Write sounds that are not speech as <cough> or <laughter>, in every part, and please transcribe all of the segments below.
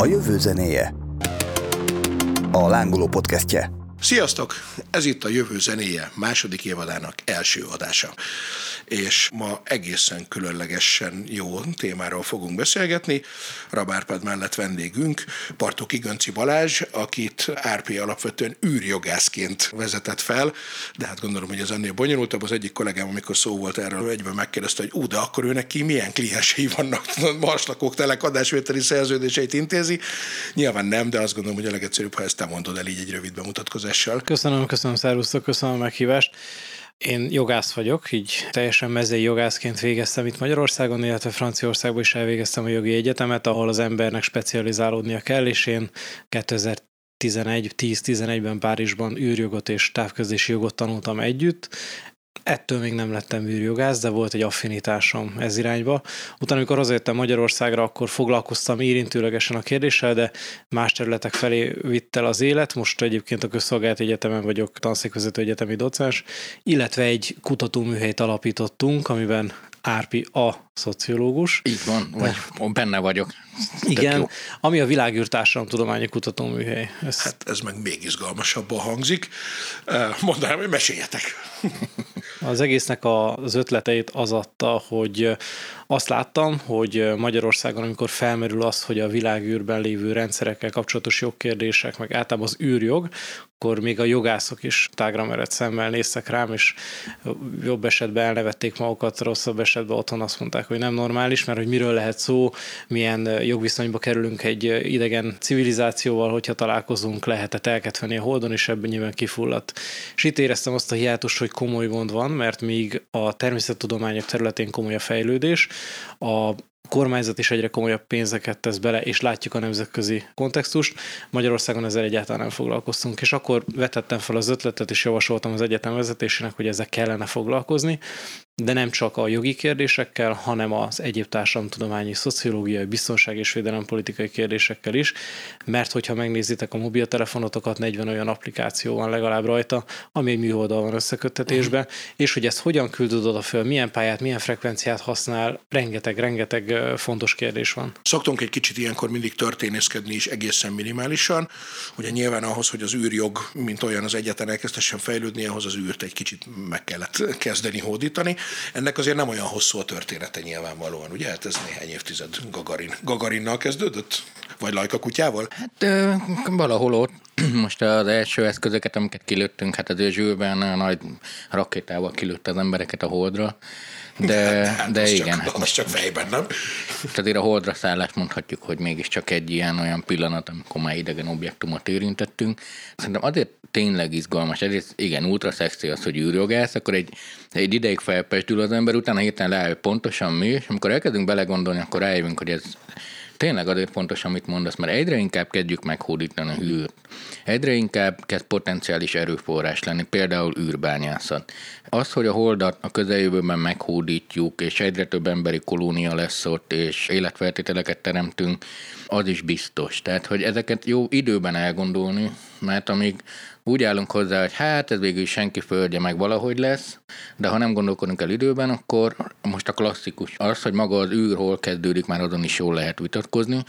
A jövő zenéje. A lángoló podcastje. Sziasztok! Ez itt a Jövő zenéje második évadának első adása. És ma egészen különlegesen jó témáról fogunk beszélgetni. Rabárpad mellett vendégünk Partok Igönci Balázs, akit Árpi alapvetően űrjogászként vezetett fel, de hát gondolom, hogy ez ennél bonyolultabb. Az egyik kollégám, amikor szó volt erről, egyben megkérdezte, hogy ú, de akkor ő neki milyen kliensei vannak, <laughs> marslakók telek adásvételi szerződéseit intézi. Nyilván nem, de azt gondolom, hogy a legegyszerűbb, ha ezt te mondod el így egy rövid bemutatkozás meghívással. Köszönöm, köszönöm, szervusztok, köszönöm a meghívást. Én jogász vagyok, így teljesen mezei jogászként végeztem itt Magyarországon, illetve Franciaországban is elvégeztem a jogi egyetemet, ahol az embernek specializálódnia kell, és én 2011, 10-11-ben Párizsban űrjogot és távközlési jogot tanultam együtt. Ettől még nem lettem űrjogász, de volt egy affinitásom ez irányba. Utána, amikor hazajöttem Magyarországra, akkor foglalkoztam érintőlegesen a kérdéssel, de más területek felé vitt el az élet. Most egyébként a Közszolgált Egyetemen vagyok tanszékvezető egyetemi docens, illetve egy kutatóműhelyt alapítottunk, amiben Árpi a szociológus. Így van, vagy de... benne vagyok. Igen, ami a világűrtársadalom tudományi kutatóműhely. Ez... Hát ez meg még izgalmasabban hangzik. Mondanám, hogy meséljetek. Az egésznek az ötleteit az adta, hogy azt láttam, hogy Magyarországon, amikor felmerül az, hogy a világűrben lévő rendszerekkel kapcsolatos jogkérdések, meg általában az űrjog, akkor még a jogászok is tágra merett szemmel néztek rám, és jobb esetben elnevették magukat, rosszabb esetben otthon azt mondták, hogy nem normális, mert hogy miről lehet szó, milyen jogviszonyba kerülünk egy idegen civilizációval, hogyha találkozunk, lehet telket venni a holdon, és ebben nyilván kifulladt. És itt éreztem azt a hiátust, hogy komoly gond van, mert míg a természettudományok területén komoly a fejlődés, a kormányzat is egyre komolyabb pénzeket tesz bele, és látjuk a nemzetközi kontextust. Magyarországon ezzel egyáltalán nem foglalkoztunk, és akkor vetettem fel az ötletet, és javasoltam az egyetem vezetésének, hogy ezzel kellene foglalkozni, de nem csak a jogi kérdésekkel, hanem az egyéb társadalomtudományi, szociológiai, biztonság és védelempolitikai kérdésekkel is, mert hogyha megnézitek a mobiltelefonotokat, 40 olyan applikáció van legalább rajta, ami egy műholdal van összeköttetésben, uh-huh. és hogy ezt hogyan küldöd oda föl, milyen pályát, milyen frekvenciát használ, rengeteg, rengeteg fontos kérdés van. Szoktunk egy kicsit ilyenkor mindig történészkedni is egészen minimálisan. Ugye nyilván ahhoz, hogy az űrjog, mint olyan az egyetlen elkezdhessen fejlődni, ahhoz az űrt egy kicsit meg kellett kezdeni hódítani. Ennek azért nem olyan hosszú a története nyilvánvalóan, ugye? Hát ez néhány évtized Gagarin. Gagarinnal kezdődött? Vagy Lajka kutyával? Hát ö, valahol ott. <clears throat> Most az első eszközöket, amiket kilőttünk, hát az ő zsűlben nagy rakétával kilőtte az embereket a holdra. De, hát, de igen. Csak, hát most csak fejben, nem? Azért a holdra szállást mondhatjuk, hogy mégiscsak egy ilyen olyan pillanat, amikor már idegen objektumot érintettünk. Szerintem azért tényleg izgalmas. Egyrészt igen, ultra szexi az, hogy űrjogász, akkor egy, egy ideig felpesdül az ember, utána hirtelen leáll, pontosan mi, és amikor elkezdünk belegondolni, akkor rájövünk, hogy ez tényleg azért fontos, amit mondasz, mert egyre inkább kezdjük meghódítani a űrt. Egyre inkább kezd potenciális erőforrás lenni, például űrbányászat. Az, hogy a holdat a közeljövőben meghódítjuk, és egyre több emberi kolónia lesz ott, és életfeltételeket teremtünk, az is biztos. Tehát, hogy ezeket jó időben elgondolni, mert amíg úgy állunk hozzá, hogy hát ez végül senki földje meg valahogy lesz, de ha nem gondolkodunk el időben, akkor most a klasszikus az, hogy maga az űr hol kezdődik, már azon is jól lehet vitatkozni,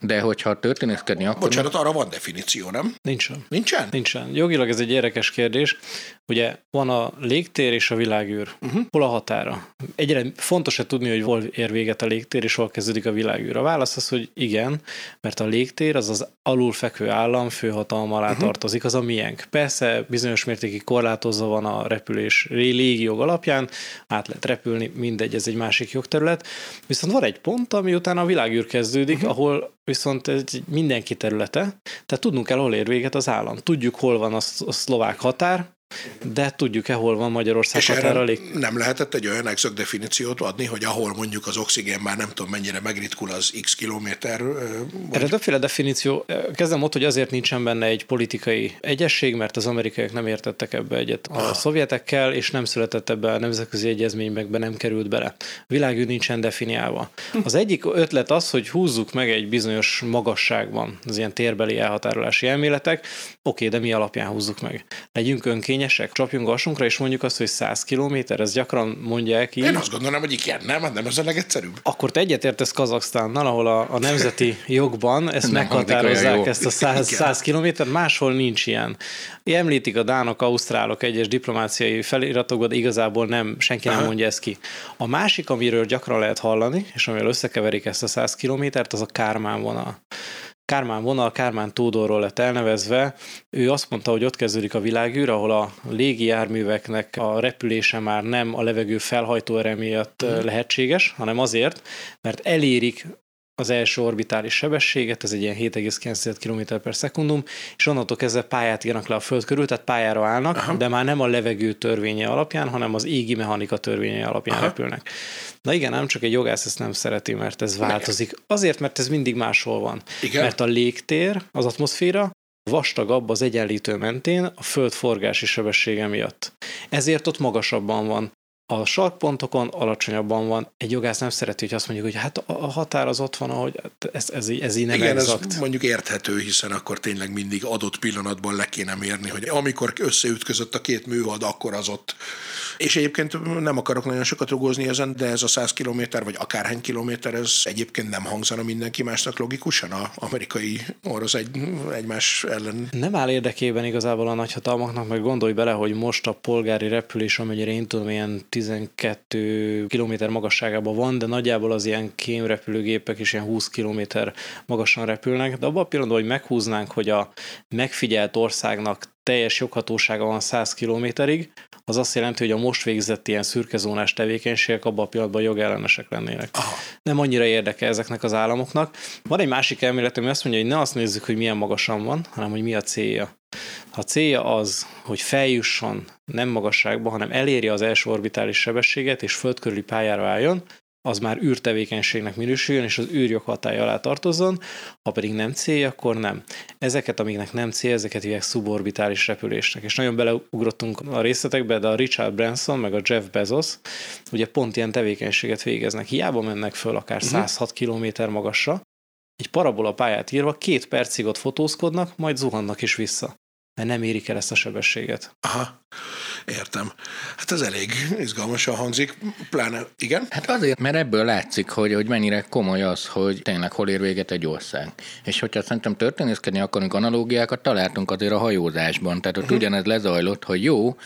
de hogyha történészkedni akkor... Bocsánat, arra van definíció, nem? Nincsen. Nincsen? Nincsen. Jogilag ez egy érdekes kérdés. Ugye van a légtér és a világűr. Uh-huh. Hol a határa? Egyre fontos-e tudni, hogy hol ér véget a légtér, és hol kezdődik a világűr? A válasz az, hogy igen, mert a légtér az az alulfekvő állam főhatalma alá uh-huh. tartozik, az a miénk. Persze bizonyos mértékig korlátozva van a repülés légi jog alapján, át lehet repülni, mindegy, ez egy másik jogterület. Viszont van egy pont, ami után a világűr kezdődik, uh-huh. ahol viszont egy mindenki területe, tehát tudnunk kell, hol ér véget az állam. Tudjuk, hol van a szlovák határ, de tudjuk-e, hol van Magyarország és határa lég... nem lehetett egy olyan exakt definíciót adni, hogy ahol mondjuk az oxigén már nem tudom mennyire megritkul az x kilométer? Vagy... Erre többféle definíció. Kezdem ott, hogy azért nincsen benne egy politikai egyesség, mert az amerikaiak nem értettek ebbe egyet a ah. szovjetekkel, és nem született ebbe a nemzetközi egyezményekbe, nem került bele. A világűr nincsen definiálva. Az egyik ötlet az, hogy húzzuk meg egy bizonyos magasságban az ilyen térbeli elhatárolási elméletek. Oké, de mi alapján húzzuk meg? Legyünk önkény érvényesek? Csapjunk gasunkra, és mondjuk azt, hogy 100 km, ez gyakran mondják így. Én azt gondolom, hogy igen, nem, nem ez a legegyszerűbb. Akkor te egyetértesz Kazaksztánnal, ahol a, a nemzeti jogban ezt Nem meghatározzák, ezt a 100, 100 kilométert, máshol nincs ilyen. Említik a dánok, ausztrálok egyes diplomáciai feliratokban, de igazából nem, senki nem Aha. mondja ezt ki. A másik, amiről gyakran lehet hallani, és amivel összekeverik ezt a 100 kilométert, az a Kármán vonal. Kármán vonal, Kármán Tódorról lett elnevezve. Ő azt mondta, hogy ott kezdődik a világűr, ahol a légi járműveknek a repülése már nem a levegő felhajtóere miatt ö, lehetséges, hanem azért, mert elérik az első orbitális sebességet, ez egy ilyen 7,9 km per szekundum, és onnantól kezdve pályát írnak le a Föld körül, tehát pályára állnak, Aha. de már nem a levegő törvénye alapján, hanem az égi mechanika törvénye alapján Aha. Repülnek. Na igen, nem csak egy jogász ezt nem szereti, mert ez változik. Azért, mert ez mindig máshol van. Igen. Mert a légtér, az atmoszféra vastagabb az egyenlítő mentén a föld forgási sebessége miatt. Ezért ott magasabban van. A sarkpontokon alacsonyabban van. Egy jogász nem szereti, hogy azt mondjuk, hogy hát a határ az ott van, ahogy ez, ez, így- ez így nem Igen, exakt. ez mondjuk érthető, hiszen akkor tényleg mindig adott pillanatban le kéne mérni, hogy amikor összeütközött a két műhold, akkor az ott. És egyébként nem akarok nagyon sokat rugózni ezen, de ez a 100 kilométer, vagy akárhány kilométer, ez egyébként nem hangzana mindenki másnak logikusan a amerikai orosz egy, egymás ellen. Nem áll érdekében igazából a nagyhatalmaknak, meg gondolj bele, hogy most a polgári repülés, amennyire én tudom, ilyen 12 km magasságában van, de nagyjából az ilyen kémrepülőgépek is ilyen 20 km magasan repülnek, de abban a pillanatban, hogy meghúznánk, hogy a megfigyelt országnak teljes joghatósága van 100 kilométerig, az azt jelenti, hogy a most végzett ilyen szürkezónás tevékenységek abban a pillanatban jogellenesek lennének. Aha. Nem annyira érdekel ezeknek az államoknak. Van egy másik elmélet, ami azt mondja, hogy ne azt nézzük, hogy milyen magasan van, hanem hogy mi a célja. A célja az, hogy feljusson nem magasságba, hanem elérje az első orbitális sebességet, és föld körüli pályára álljon, az már űrtevékenységnek minősüljön, és az űrjog hatája alá tartozzon, ha pedig nem célja, akkor nem. Ezeket, amiknek nem célja, ezeket hívják suborbitális repülésnek. És nagyon beleugrottunk a részletekbe, de a Richard Branson meg a Jeff Bezos ugye pont ilyen tevékenységet végeznek. Hiába mennek föl akár 106 km magasra, egy parabola pályát írva, két percig ott fotózkodnak, majd zuhannak is vissza. Mert nem érik el ezt a sebességet. Aha, értem. Hát ez elég izgalmasan hangzik, pláne, igen? Hát azért, mert ebből látszik, hogy, hogy mennyire komoly az, hogy tényleg hol ér véget egy ország. És hogyha szerintem történészkedni akarunk analógiákat, találtunk azért a hajózásban. Tehát ott uh-huh. ugyanez lezajlott, hogy jó,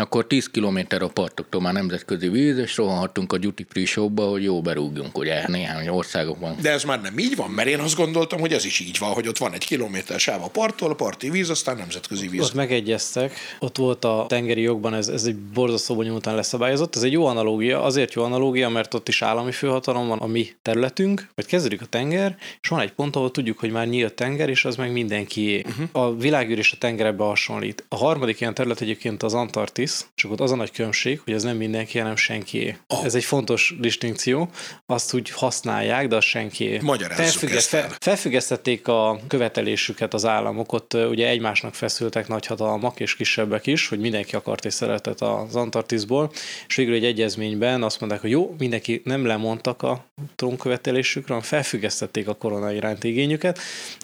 akkor 10 kilométer a partoktól már nemzetközi víz, és rohanhattunk a duty free shopba, hogy jó berúgjunk, ugye néhány országokban. De ez már nem így van, mert én azt gondoltam, hogy ez is így van, hogy ott van egy kilométer sáv a parttól, a parti víz, aztán nemzetközi víz. Ott megegyeztek, ott volt a tengeri jogban, ez, ez egy borzasztó bonyolultan leszabályozott. Ez egy jó analógia, azért jó analógia, mert ott is állami főhatalom van a mi területünk, vagy kezdődik a tenger, és van egy pont, ahol tudjuk, hogy már nyílt tenger, és az meg mindenki. Uh-huh. A világűr és a tenger ebbe hasonlít. A harmadik ilyen terület egyébként az Antarktisz, csak ott az a nagy különbség, hogy ez nem mindenki, hanem senkié. Oh. Ez egy fontos distinkció, azt úgy használják, de az senkié. Magyarázzuk ezt el. Felfüggesztették a követelésüket az államok, ott ugye egymásnak feszültek nagyhatalmak és kisebbek is, hogy mindenki akart és szeretett az Antarktiszból, és végül egy egyezményben azt mondták, hogy jó, mindenki nem lemondtak a trónkövetelésükről, hanem felfüggesztették a korona iránti igényüket,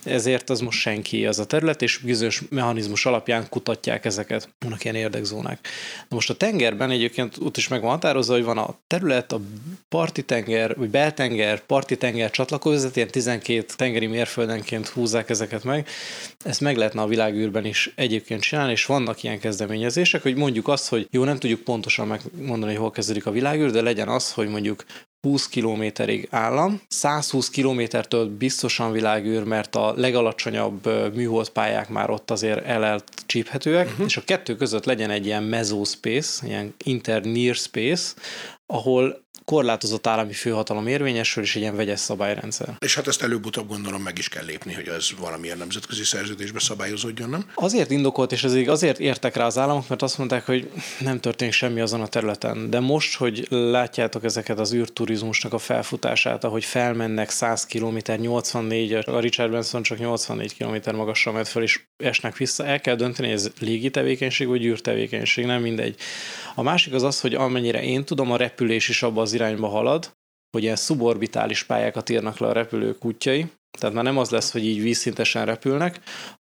ezért az most senki az a terület, és bizonyos mechanizmus alapján kutatják ezeket. Vannak ilyen érdekzónák. Na most a tengerben egyébként ott is meg van határozva, hogy van a terület, a parti tenger, vagy beltenger, parti tenger csatlakozat, ilyen 12 tengeri mérföldenként húzzák ezeket meg. Ezt meg lehetne a világűrben is egyébként csinálni, és vannak ilyen kezdeményezések, hogy mondjuk azt, hogy jó, nem tudjuk pontosan megmondani, hogy hol kezdődik a világűr, de legyen az, hogy mondjuk 20 kilométerig állam, 120 kilométertől biztosan világűr, mert a legalacsonyabb műholdpályák már ott azért el csíphetőek, uh-huh. és a kettő között legyen egy ilyen mesospace, ilyen inter-near space, ahol korlátozott állami főhatalom érvényesül, és egy ilyen vegyes szabályrendszer. És hát ezt előbb-utóbb gondolom meg is kell lépni, hogy ez valamilyen nemzetközi szerződésbe szabályozódjon, nem? Azért indokolt, és ezért azért értek rá az államok, mert azt mondták, hogy nem történik semmi azon a területen. De most, hogy látjátok ezeket az űrturizmusnak a felfutását, ahogy felmennek 100 km, 84, a Richard Branson csak 84 km magasra megy fel, és esnek vissza, el kell dönteni, hogy ez légi tevékenység vagy űrtevékenység, nem mindegy. A másik az az, hogy amennyire én tudom, a repülés is abba az irányba halad, hogy ilyen szuborbitális pályákat írnak le a repülők útjai, Tehát már nem az lesz, hogy így vízszintesen repülnek,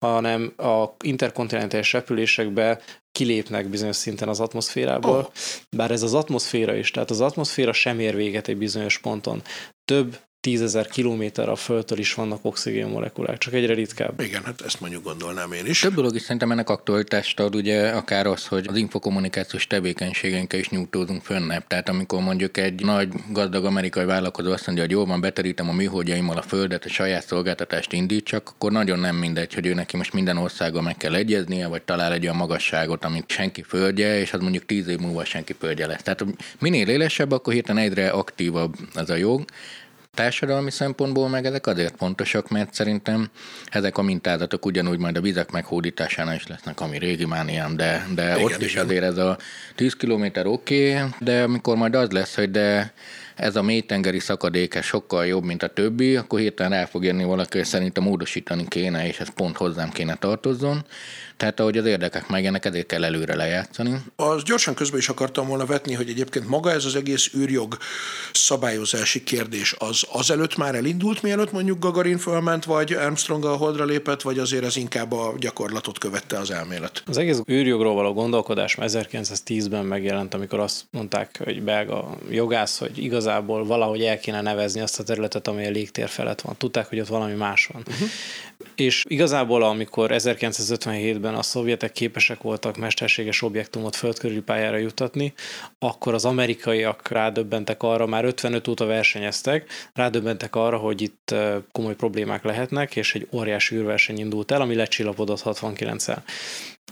hanem a interkontinentális repülésekbe kilépnek bizonyos szinten az atmoszférából, oh. bár ez az atmoszféra is, tehát az atmoszféra sem ér véget egy bizonyos ponton. Több tízezer kilométer a Földtől is vannak oxigénmolekulák, csak egyre ritkább. Igen, hát ezt mondjuk gondolnám én is. Több dolog is szerintem ennek aktualitást ad, ugye akár az, hogy az infokommunikációs tevékenységeinkkel is nyújtózunk fönnebb. Tehát amikor mondjuk egy nagy gazdag amerikai vállalkozó azt mondja, hogy jól van, beterítem a műholdjaimmal a földet, a saját szolgáltatást indítsak, akkor nagyon nem mindegy, hogy ő neki most minden országgal meg kell egyeznie, vagy talál egy olyan magasságot, amit senki földje, és az mondjuk tíz év múlva senki földje lesz. Tehát minél élesebb, akkor hirtelen egyre aktívabb ez a jog, Társadalmi szempontból meg ezek azért fontosak, mert szerintem ezek a mintázatok ugyanúgy majd a vizek meghódításánál is lesznek, ami régi mániám, de, de igen, ott igen. is azért ez a 10 km oké, okay, de amikor majd az lesz, hogy de ez a mélytengeri szakadék ez sokkal jobb, mint a többi, akkor hirtelen el fog jönni valaki, hogy szerintem módosítani kéne, és ez pont hozzám kéne tartozzon. Tehát ahogy az érdekek megjelennek, ezért kell előre lejátszani. Az gyorsan közben is akartam volna vetni, hogy egyébként maga ez az egész űrjog szabályozási kérdés az azelőtt már elindult, mielőtt mondjuk Gagarin fölment, vagy Armstrong a holdra lépett, vagy azért ez inkább a gyakorlatot követte az elmélet? Az egész űrjogról való gondolkodás 1910-ben megjelent, amikor azt mondták, hogy belga jogász, hogy igazából valahogy el kéne nevezni azt a területet, ami a légtér felett van. Tudták, hogy ott valami más van. Uh-huh. És igazából, amikor 1957-ben a szovjetek képesek voltak mesterséges objektumot földkörüli pályára jutatni, akkor az amerikaiak rádöbbentek arra, már 55 óta versenyeztek, rádöbbentek arra, hogy itt komoly problémák lehetnek, és egy óriási űrverseny indult el, ami lecsillapodott 69-el.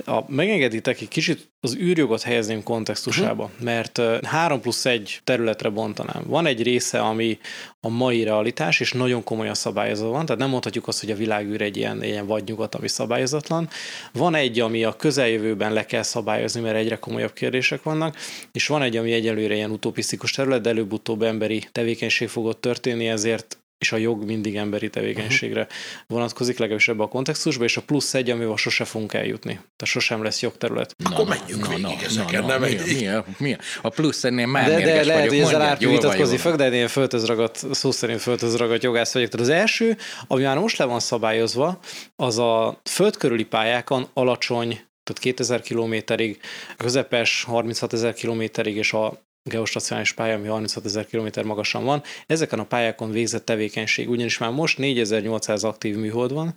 A, megengeditek, egy kicsit az űrjogot helyezném kontextusába, uh-huh. mert 3 plusz 1 területre bontanám. Van egy része, ami a mai realitás, és nagyon komolyan szabályozva van, tehát nem mondhatjuk azt, hogy a világűr egy ilyen, ilyen vadnyugat, ami szabályozatlan. Van egy, ami a közeljövőben le kell szabályozni, mert egyre komolyabb kérdések vannak, és van egy, ami egyelőre ilyen utopisztikus terület, de előbb-utóbb emberi tevékenység fogott történni, ezért és a jog mindig emberi tevékenységre uh-huh. vonatkozik, legalábbis ebbe a kontextusba, és a plusz egy, amivel sose fogunk eljutni. Tehát sosem lesz jogterület. Na, Akkor menjünk na, végig na, ezeken, na, na, nem mi, mi, a, mi a, plusz ennél már De, de lehet, hogy ezzel Árpi vitatkozni fog, de én föltözragadt, szó szerint föltözragadt jogász vagyok. Tehát az első, ami már most le van szabályozva, az a föld körüli pályákon alacsony tehát 2000 kilométerig, a közepes 36 ezer kilométerig és a geostacionális pálya, ami 36 ezer km magasan van. Ezeken a pályákon végzett tevékenység, ugyanis már most 4800 aktív műhold van,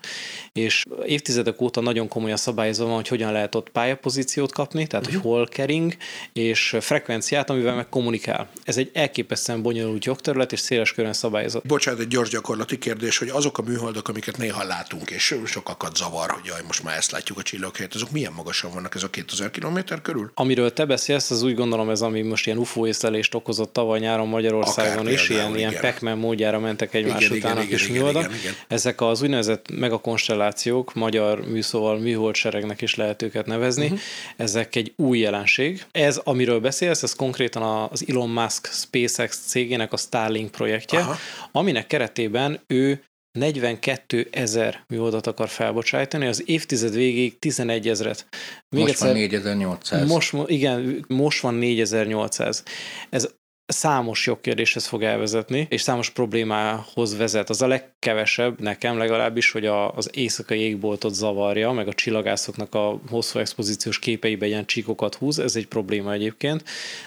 és évtizedek óta nagyon komolyan szabályozva van, hogy hogyan lehet ott pályapozíciót kapni, tehát hogy hol kering, és frekvenciát, amivel meg kommunikál. Ez egy elképesztően bonyolult jogterület, és széles körön szabályozott. Bocsánat, egy gyors gyakorlati kérdés, hogy azok a műholdak, amiket néha látunk, és sokakat zavar, hogy jaj, most már ezt látjuk a csillaghelyet, azok milyen magasan vannak ez a 2000 km körül? Amiről te beszélsz, az úgy gondolom ez, ami most ilyen UFO infóészlelést okozott tavaly nyáron Magyarországon Akár is, ilyen, ilyen pac módjára mentek egymás igen, után igen, kis igen, műholdak. Igen, igen. Ezek az úgynevezett megakonstellációk, magyar műszóval műholdseregnek is lehet őket nevezni, uh-huh. ezek egy új jelenség. Ez, amiről beszélsz, ez konkrétan az Elon Musk SpaceX cégének a Starlink projektje, Aha. aminek keretében ő 42 ezer műholdat akar felbocsájtani, az évtized végéig 11 ezeret. Még most egyszer, van 4800. Most, igen, most van 4800. Ez számos jogkérdéshez fog elvezetni, és számos problémához vezet. Az a legkevesebb nekem legalábbis, hogy a, az éjszakai égboltot zavarja, meg a csillagászoknak a hosszú expozíciós képeiben ilyen csíkokat húz, ez egy probléma egyébként,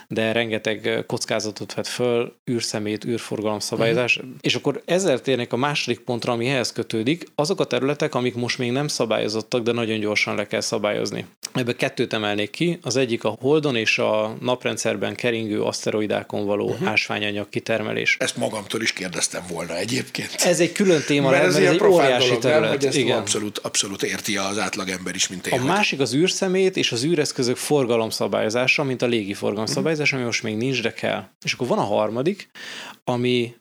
de rengeteg kockázatot vet föl, űrszemét, űrforgalom szabályozás, uh-huh. és akkor ezzel térnek a második pontra, ami ehhez kötődik, azok a területek, amik most még nem szabályozottak, de nagyon gyorsan le kell szabályozni. Ebbe kettőt emelnék ki, az egyik a Holdon és a naprendszerben keringő aszteroidákon való uh-huh. ásványanyag kitermelés. Ezt magamtól is kérdeztem volna egyébként. Ez egy külön téma, mert ez, ez egy óriási dolog, terület. Nem, hogy ezt Igen. Abszolút, abszolút érti az átlagember is, mint én. A vagy. másik az űrszemét és az űreszközök forgalomszabályozása, mint a szabályozás, uh-huh. ami most még nincs, de kell. És akkor van a harmadik, ami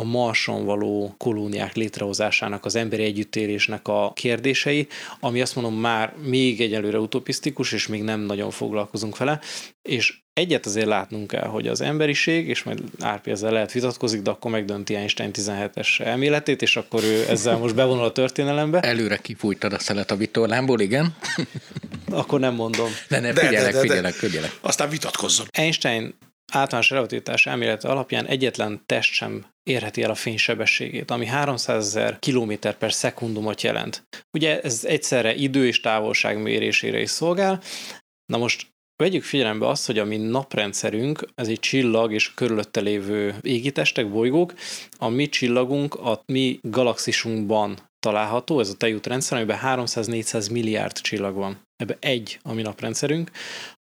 a Marson való kolóniák létrehozásának, az emberi együttélésnek a kérdései, ami azt mondom már még egyelőre utopisztikus, és még nem nagyon foglalkozunk vele, és egyet azért látnunk kell, hogy az emberiség, és majd Árpi ezzel lehet vitatkozik, de akkor megdönti Einstein 17-es elméletét, és akkor ő ezzel most bevonul a történelembe. Előre kifújtad a szelet a vitorlámból, igen? akkor nem mondom. De ne, figyelek, de, de, de, figyelek, figyelek. Aztán vitatkozzon. Einstein általános relativitás elmélete alapján egyetlen test sem érheti el a fénysebességét, ami 300 ezer km per szekundumot jelent. Ugye ez egyszerre idő és távolság mérésére is szolgál. Na most Vegyük figyelembe azt, hogy a mi naprendszerünk, ez egy csillag és körülötte lévő égitestek, bolygók, a mi csillagunk a mi galaxisunkban található, ez a tejútrendszer, amiben 300-400 milliárd csillag van ebbe egy a mi naprendszerünk.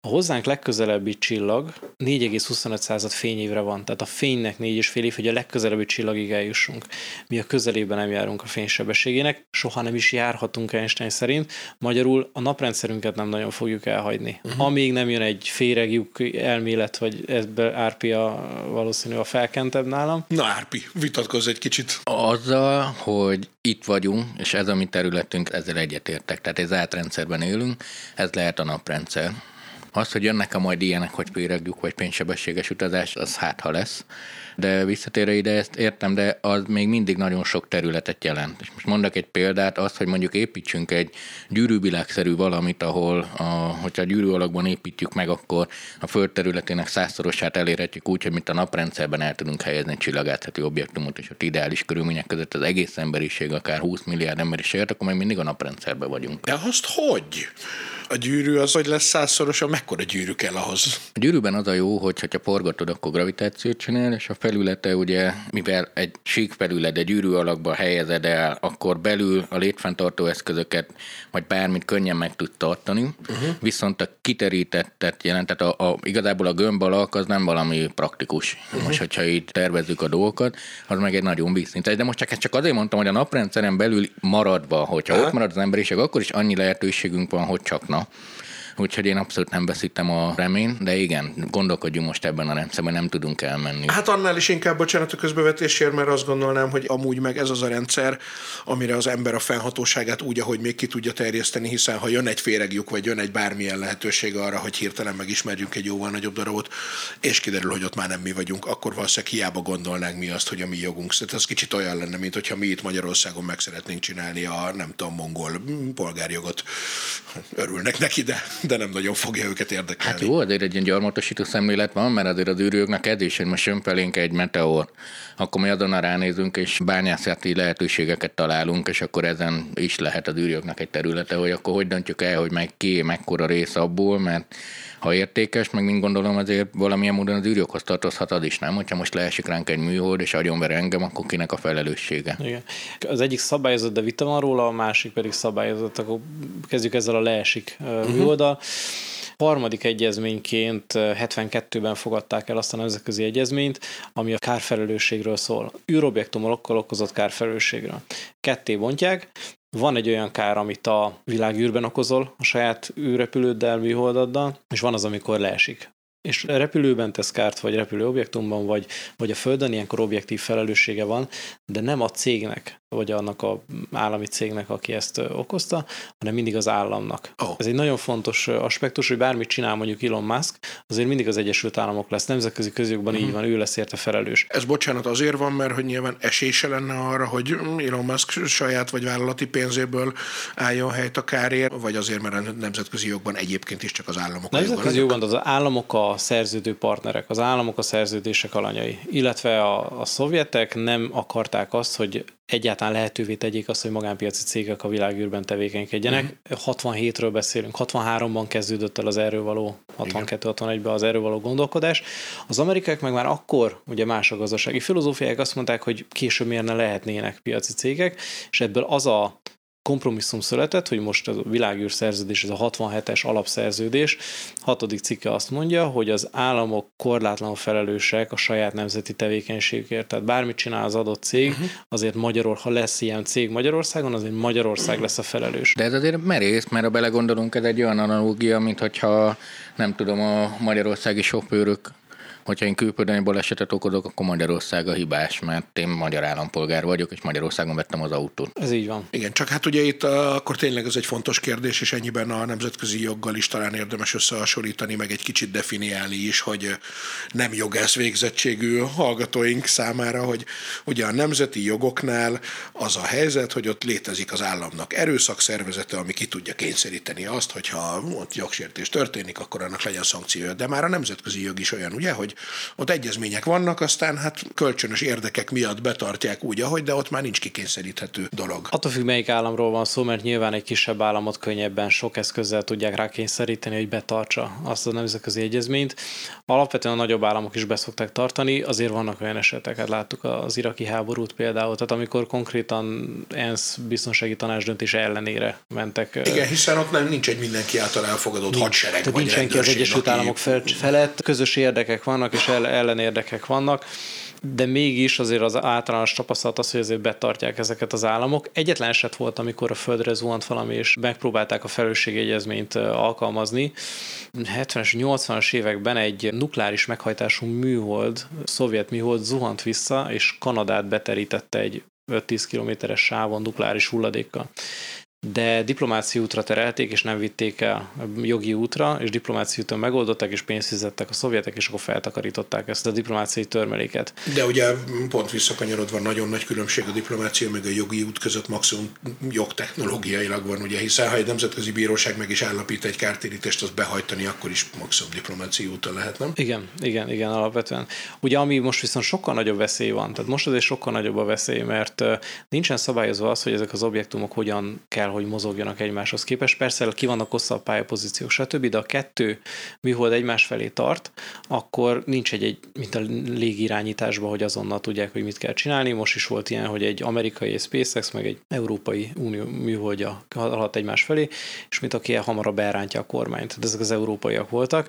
A hozzánk legközelebbi csillag 4,25 század fényévre van, tehát a fénynek 4,5 év, hogy a legközelebbi csillagig eljussunk. Mi a közelében nem járunk a fénysebességének, soha nem is járhatunk Einstein szerint, magyarul a naprendszerünket nem nagyon fogjuk elhagyni. Uh-huh. Amíg nem jön egy féregjuk elmélet, vagy ebbe Árpi a valószínű a felkentebb nálam. Na Árpi, vitatkozz egy kicsit. Azzal, hogy itt vagyunk, és ez a mi területünk, ezzel egyetértek. Tehát ez átrendszerben élünk, ez lehet a naprendszer. Az, hogy jönnek-e majd ilyenek, hogy péregjük vagy pénzsebességes utazás, az hát ha lesz de visszatérve ide ezt értem, de az még mindig nagyon sok területet jelent. És most mondok egy példát, az, hogy mondjuk építsünk egy gyűrűvilágszerű valamit, ahol, a, hogyha gyűrű alakban építjük meg, akkor a föld területének százszorosát elérhetjük úgy, hogy mint a naprendszerben el tudunk helyezni egy csillagászati objektumot, és ott ideális körülmények között az egész emberiség, akár 20 milliárd ember is élt, akkor még mindig a naprendszerben vagyunk. De azt hogy? A gyűrű az, hogy lesz százszorosan, mekkora gyűrű kell ahhoz? A gyűrűben az a jó, hogy ha forgatod, akkor gravitációt csinál, és a felülete ugye, mivel egy sík felület egy gyűrű alakba helyezed el, akkor belül a létfenntartó eszközöket, vagy bármit könnyen meg tud tartani, uh-huh. viszont a kiterítettet jelent, tehát a, a, igazából a gömb alak az nem valami praktikus. Uh-huh. Most, hogyha itt tervezzük a dolgokat, az meg egy nagyon vízszintes. De most csak, ezt csak azért mondtam, hogy a naprendszeren belül maradva, hogyha uh-huh. ott marad az emberiség, akkor is annyi lehetőségünk van, hogy csak na úgyhogy én abszolút nem veszítem a reményt, de igen, gondolkodjunk most ebben a rendszerben, nem tudunk elmenni. Hát annál is inkább, bocsánat a közbevetésért, mert azt gondolnám, hogy amúgy meg ez az a rendszer, amire az ember a fennhatóságát úgy, ahogy még ki tudja terjeszteni, hiszen ha jön egy féregjuk, vagy jön egy bármilyen lehetőség arra, hogy hirtelen megismerjünk egy jóval nagyobb darabot, és kiderül, hogy ott már nem mi vagyunk, akkor valószínűleg hiába gondolnánk mi azt, hogy a mi jogunk. Tehát ez kicsit olyan lenne, mint hogyha mi itt Magyarországon meg szeretnénk csinálni a nem tudom, mongol polgárjogot. Örülnek neki, de, de nem nagyon fogja őket érdekelni. Hát jó, azért egy ilyen gyarmatosító szemlélet van, mert azért az űrőknek hogy most jön felénk egy meteor, akkor mi azonnal ránézünk, és bányászati lehetőségeket találunk, és akkor ezen is lehet az űrőknek egy területe, hogy akkor hogy döntjük el, hogy meg ki, mekkora rész abból, mert ha értékes, meg mind gondolom azért valamilyen módon az űrjoghoz tartozhat az is, nem? Hogyha most leesik ránk egy műhold, és agyonver engem, akkor kinek a felelőssége? Igen. Az egyik szabályozott, de vita van róla, a másik pedig szabályozott, akkor kezdjük ezzel a leesik uh-huh. Harmadik egyezményként 72-ben fogadták el azt a nemzetközi egyezményt, ami a kárfelelősségről szól. űrobjektumokkal okozott kárfelelősségről. Ketté bontják, van egy olyan kár, amit a világűrben okozol a saját űrrepülőddel, műholdaddal, és van az, amikor leesik és repülőben tesz kárt, vagy repülő objektumban, vagy, vagy a Földön, ilyenkor objektív felelőssége van, de nem a cégnek, vagy annak a állami cégnek, aki ezt okozta, hanem mindig az államnak. Oh. Ez egy nagyon fontos aspektus, hogy bármit csinál mondjuk Elon Musk, azért mindig az Egyesült Államok lesz. Nemzetközi közjogban uh-huh. így mhm. van, ő lesz érte felelős. Ez bocsánat azért van, mert hogy nyilván esése lenne arra, hogy Elon Musk saját vagy vállalati pénzéből álljon helyt a kárért, vagy azért, mert a nemzetközi jogban egyébként is csak az államok. Nemzetközi jogban az államok a szerződő partnerek, az államok a szerződések alanyai, illetve a, a szovjetek nem akarták azt, hogy egyáltalán lehetővé tegyék azt, hogy magánpiaci cégek a világűrben tevékenykedjenek. Uh-huh. Mhm. 67-ről beszélünk, 63-ban kezdődött el az erről való, 62-61-ben az erről való gondolkodás. Az amerikák meg már akkor, ugye más a gazdasági filozófiák azt mondták, hogy később miért ne lehetnének piaci cégek, és ebből az a kompromisszum született, hogy most a világűr szerződés, ez a 67-es alapszerződés, hatodik cikke azt mondja, hogy az államok korlátlan felelősek a saját nemzeti tevékenységért. Tehát bármit csinál az adott cég, uh-huh. azért Magyaror, ha lesz ilyen cég Magyarországon, azért Magyarország lesz a felelős. De ez azért merész, mert ha belegondolunk, ez egy olyan analógia, mint hogyha nem tudom, a magyarországi sofőrök hogyha én külföldön balesetet okozok, akkor Magyarország a hibás, mert én magyar állampolgár vagyok, és Magyarországon vettem az autót. Ez így van. Igen, csak hát ugye itt uh, akkor tényleg ez egy fontos kérdés, és ennyiben a nemzetközi joggal is talán érdemes összehasonlítani, meg egy kicsit definiálni is, hogy uh, nem jogász végzettségű hallgatóink számára, hogy ugye a nemzeti jogoknál az a helyzet, hogy ott létezik az államnak erőszakszervezete, ami ki tudja kényszeríteni azt, hogyha ott jogsértés történik, akkor annak legyen szankciója. De már a nemzetközi jog is olyan, ugye, hogy ott egyezmények vannak, aztán hát kölcsönös érdekek miatt betartják úgy, ahogy, de ott már nincs kikényszeríthető dolog. Attól függ, melyik államról van szó, mert nyilván egy kisebb államot könnyebben sok eszközzel tudják rákényszeríteni, hogy betartsa azt a nemzetközi egyezményt. Alapvetően a nagyobb államok is beszokták tartani, azért vannak olyan esetek, hát láttuk az iraki háborút például, tehát amikor konkrétan ENSZ biztonsági tanács döntés ellenére mentek. Igen, hiszen ott nem nincs egy mindenki által elfogadott nincs, hadsereg. Tehát nincs senki az Egyesült Államok felett, közös érdekek vannak és ellenérdekek vannak de mégis azért az általános tapasztalat az, hogy azért betartják ezeket az államok. Egyetlen eset volt, amikor a földre zuhant valami, és megpróbálták a felelősségegyezményt alkalmazni. 70-es, 80-as években egy nukleáris meghajtású műhold, szovjet műhold zuhant vissza, és Kanadát beterítette egy 5-10 kilométeres sávon nukleáris hulladékkal de diplomáciai útra terelték, és nem vitték el jogi útra, és diplomáciai úton megoldották, és pénzt fizettek a szovjetek, és akkor feltakarították ezt a diplomáciai törmeléket. De ugye pont visszakanyarodva nagyon nagy különbség a diplomácia meg a jogi út között maximum jogtechnológiailag van, ugye, hiszen ha egy nemzetközi bíróság meg is állapít egy kártérítést, az behajtani, akkor is maximum diplomáciai úton lehet, nem? Igen, igen, igen, alapvetően. Ugye ami most viszont sokkal nagyobb veszély van, tehát most azért sokkal nagyobb a veszély, mert nincsen szabályozva az, hogy ezek az objektumok hogyan kell kell, hogy mozogjanak egymáshoz képest. Persze ki vannak hosszabb pályapozíciók, stb., de a kettő műhold egymás felé tart, akkor nincs egy, egy mint a légirányításban, hogy azonnal tudják, hogy mit kell csinálni. Most is volt ilyen, hogy egy amerikai SpaceX, meg egy európai unió műholdja haladt egymás felé, és mint aki hamarabb elrántja a kormányt. Tehát ezek az európaiak voltak.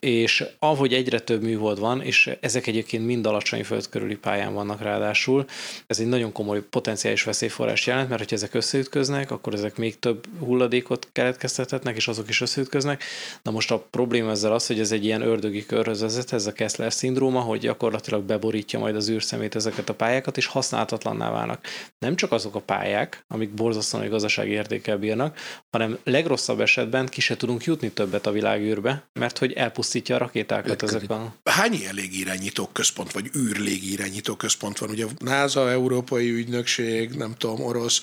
És ahogy egyre több műhold van, és ezek egyébként mind alacsony föld körüli pályán vannak ráadásul, ez egy nagyon komoly potenciális veszélyforrás jelent, mert hogyha ezek összeütköznek, akkor ezek még több hulladékot keletkeztethetnek, és azok is összeütköznek. Na most a probléma ezzel az, hogy ez egy ilyen ördögi körhöz vezet, ez a Kessler szindróma, hogy gyakorlatilag beborítja majd az űrszemét ezeket a pályákat, és használhatatlanná válnak. Nem csak azok a pályák, amik borzasztóan egy gazdasági értékkel bírnak, hanem legrosszabb esetben ki se tudunk jutni többet a világűrbe, mert hogy elpusztítja a rakétákat ezek a... Hány ilyen légirányító központ, vagy űrlégirányító központ van? Ugye NASA, Európai Ügynökség, nem tudom, orosz,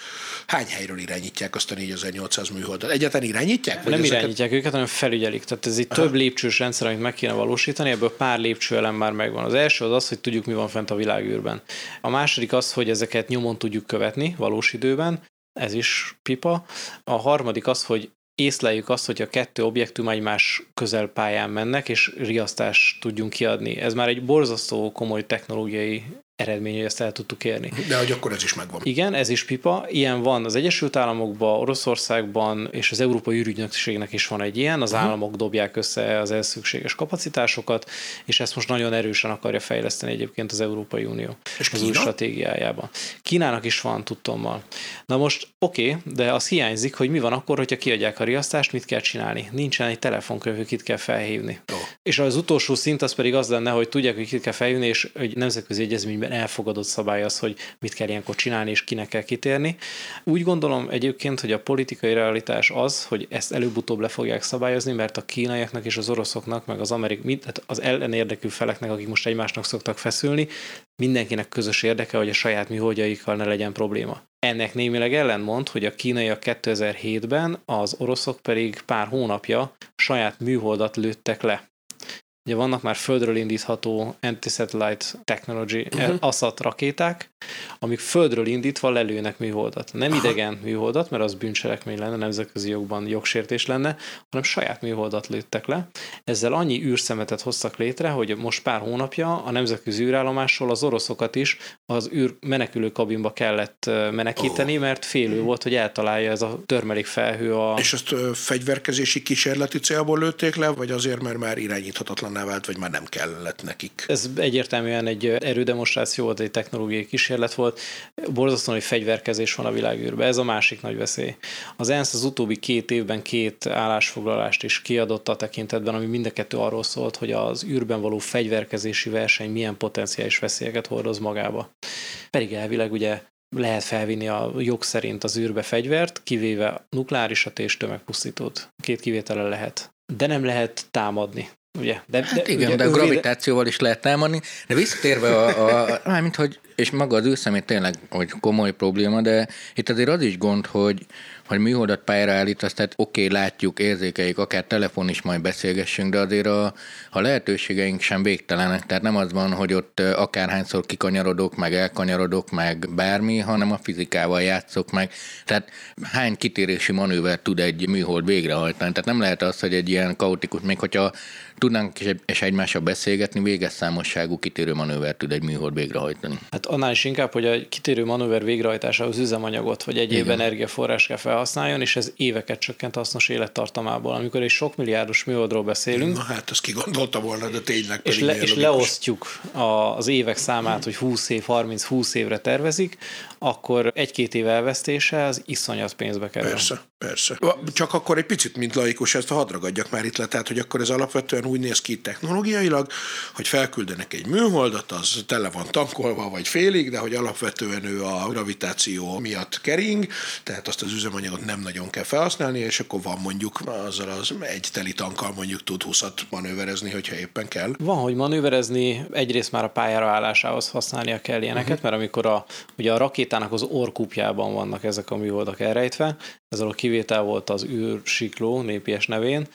hány helyről irányítják irányítják azt a 4800 műholdat? Egyáltalán irányítják? Nem ezeket... irányítják őket, hanem felügyelik. Tehát ez egy Aha. több lépcsős rendszer, amit meg kéne valósítani, ebből pár lépcsőelem már megvan. Az első az az, hogy tudjuk, mi van fent a világűrben. A második az, hogy ezeket nyomon tudjuk követni valós időben, ez is pipa. A harmadik az, hogy észleljük azt, hogy a kettő objektum egymás közelpályán mennek, és riasztást tudjunk kiadni. Ez már egy borzasztó komoly technológiai eredmény, hogy ezt el tudtuk érni. De hogy akkor ez is megvan. Igen, ez is pipa. Ilyen van az Egyesült Államokban, Oroszországban, és az Európai űrügynökségnek is van egy ilyen. Az uh-huh. államok dobják össze az elszükséges kapacitásokat, és ezt most nagyon erősen akarja fejleszteni egyébként az Európai Unió és az Kína? új stratégiájában. Kínának is van tudtommal. Na most oké, okay, de az hiányzik, hogy mi van akkor, hogyha kiadják a riasztást, mit kell csinálni. Nincsen egy telefonkönyv, kit kell felhívni. Oh. És az utolsó szint az pedig az lenne, hogy tudják, hogy kit kell felhívni, és egy nemzetközi egyezményben amennyiben elfogadott szabály az, hogy mit kell ilyenkor csinálni és kinek kell kitérni. Úgy gondolom egyébként, hogy a politikai realitás az, hogy ezt előbb-utóbb le fogják szabályozni, mert a kínaiaknak és az oroszoknak, meg az amerikai, tehát az ellenérdekű feleknek, akik most egymásnak szoktak feszülni, mindenkinek közös érdeke, hogy a saját műholdjaikkal ne legyen probléma. Ennek némileg ellentmond, hogy a kínaiak 2007-ben, az oroszok pedig pár hónapja saját műholdat lőttek le. Ugye vannak már földről indítható anti-satellite technology uh-huh. ASAT rakéták, amik földről indítva lelőnek műholdat. Nem Aha. idegen műholdat, mert az bűncselekmény lenne, nemzetközi jogban jogsértés lenne, hanem saját műholdat lőttek le. Ezzel annyi űrszemetet hoztak létre, hogy most pár hónapja a nemzetközi űrállomásról az oroszokat is az űr menekülő kabinba kellett menekíteni, oh. mert félő volt, hogy eltalálja ez a törmelék felhő a... És ezt fegyverkezési kísérleti célból lőtték le, vagy azért, mert már irányíthatatlanná vált, vagy már nem kellett nekik? Ez egyértelműen egy erődemonstráció volt, egy technológiai kísérlet volt, borzasztóan, hogy fegyverkezés van a világűrben. Ez a másik nagy veszély. Az ENSZ az utóbbi két évben két állásfoglalást is kiadott a tekintetben, ami mind a kettő arról szólt, hogy az űrben való fegyverkezési verseny milyen potenciális veszélyeket hordoz magába. Pedig elvileg ugye lehet felvinni a jog szerint az űrbe fegyvert, kivéve nukleárisat és tömegpusztítót. Két kivétele lehet. De nem lehet támadni. Ugye? De, de, hát igen, ugye, de a gravitációval is lehet támadni. De visszatérve a, a, a mint hogy, és maga az űrszemét tényleg, hogy komoly probléma, de itt azért az is gond, hogy hogy műholdat pályára állítasz, tehát oké, okay, látjuk, érzékeljük, akár telefon is majd beszélgessünk, de azért a, a lehetőségeink sem végtelenek, tehát nem az van, hogy ott akárhányszor kikanyarodok, meg elkanyarodok, meg bármi, hanem a fizikával játszok meg. Tehát hány kitérési manőver tud egy műhold végrehajtani? Tehát nem lehet az, hogy egy ilyen kaotikus, még hogyha tudnánk és egymással beszélgetni, véges számosságú kitérő manőver tud egy műhold végrehajtani. Hát annál is inkább, hogy a kitérő manőver végrehajtásához üzemanyagot vagy egyéb Igen. energiaforrás kell felhasználjon, és ez éveket csökkent hasznos élettartamából. Amikor egy sok milliárdos műholdról beszélünk. Na hát, ezt gondolta volna, de tényleg És, le, és leosztjuk az évek számát, hogy 20 év, 30-20 évre tervezik, akkor egy-két év elvesztése az iszonyat pénzbe kerül. Persze, persze. Csak akkor egy picit, mint laikus, ezt hadragadjak már itt le, tehát hogy akkor ez alapvetően úgy néz ki technológiailag, hogy felküldenek egy műholdat, az tele van tankolva, vagy félig, de hogy alapvetően ő a gravitáció miatt kering, tehát azt az üzemanyagot nem nagyon kell felhasználni, és akkor van mondjuk azzal az egy teli tankkal mondjuk tud 20 manőverezni, hogyha éppen kell. Van, hogy manőverezni, egyrészt már a pályára állásához használnia kell ilyeneket, uh-huh. mert amikor a, ugye a rakétának az orkupjában vannak ezek a műholdak elrejtve, ezzel a kivétel volt az űrsikló népies nevén,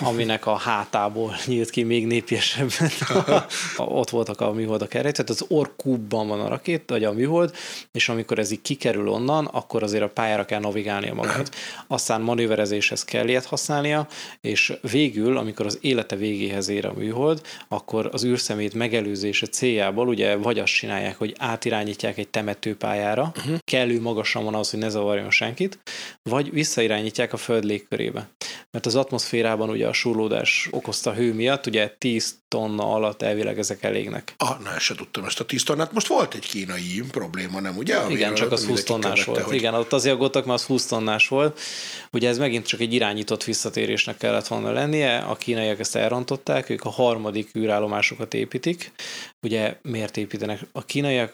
aminek a hátából <laughs> nyílt ki még népiesebben. <laughs> Ott voltak a műholdak erre, tehát az orkúbban van a rakét, vagy a műhold, és amikor ez így kikerül onnan, akkor azért a pályára kell navigálnia magát. Aztán manőverezéshez kell ilyet használnia, és végül, amikor az élete végéhez ér a műhold, akkor az űrszemét megelőzése céljából ugye vagy azt csinálják, hogy átirányítják egy temetőpályára, uh-huh. kellő magasan van az, hogy ne zavarjon senkit, vagy visszairányítják a Föld légkörébe. Mert az atmoszférában ugye a súrlódás okozta hő miatt, ugye 10 tonna alatt elvileg ezek elégnek. Ah, na, se tudtam ezt a 10 tonnát. Most volt egy kínai probléma, nem ugye? Amiről Igen, csak az 20 tonnás volt. Hogy... Igen, ott azért aggódtak, mert az 20 tonnás volt. Ugye ez megint csak egy irányított visszatérésnek kellett volna lennie. A kínaiak ezt elrontották, ők a harmadik űrállomásokat építik. Ugye miért építenek? A kínaiak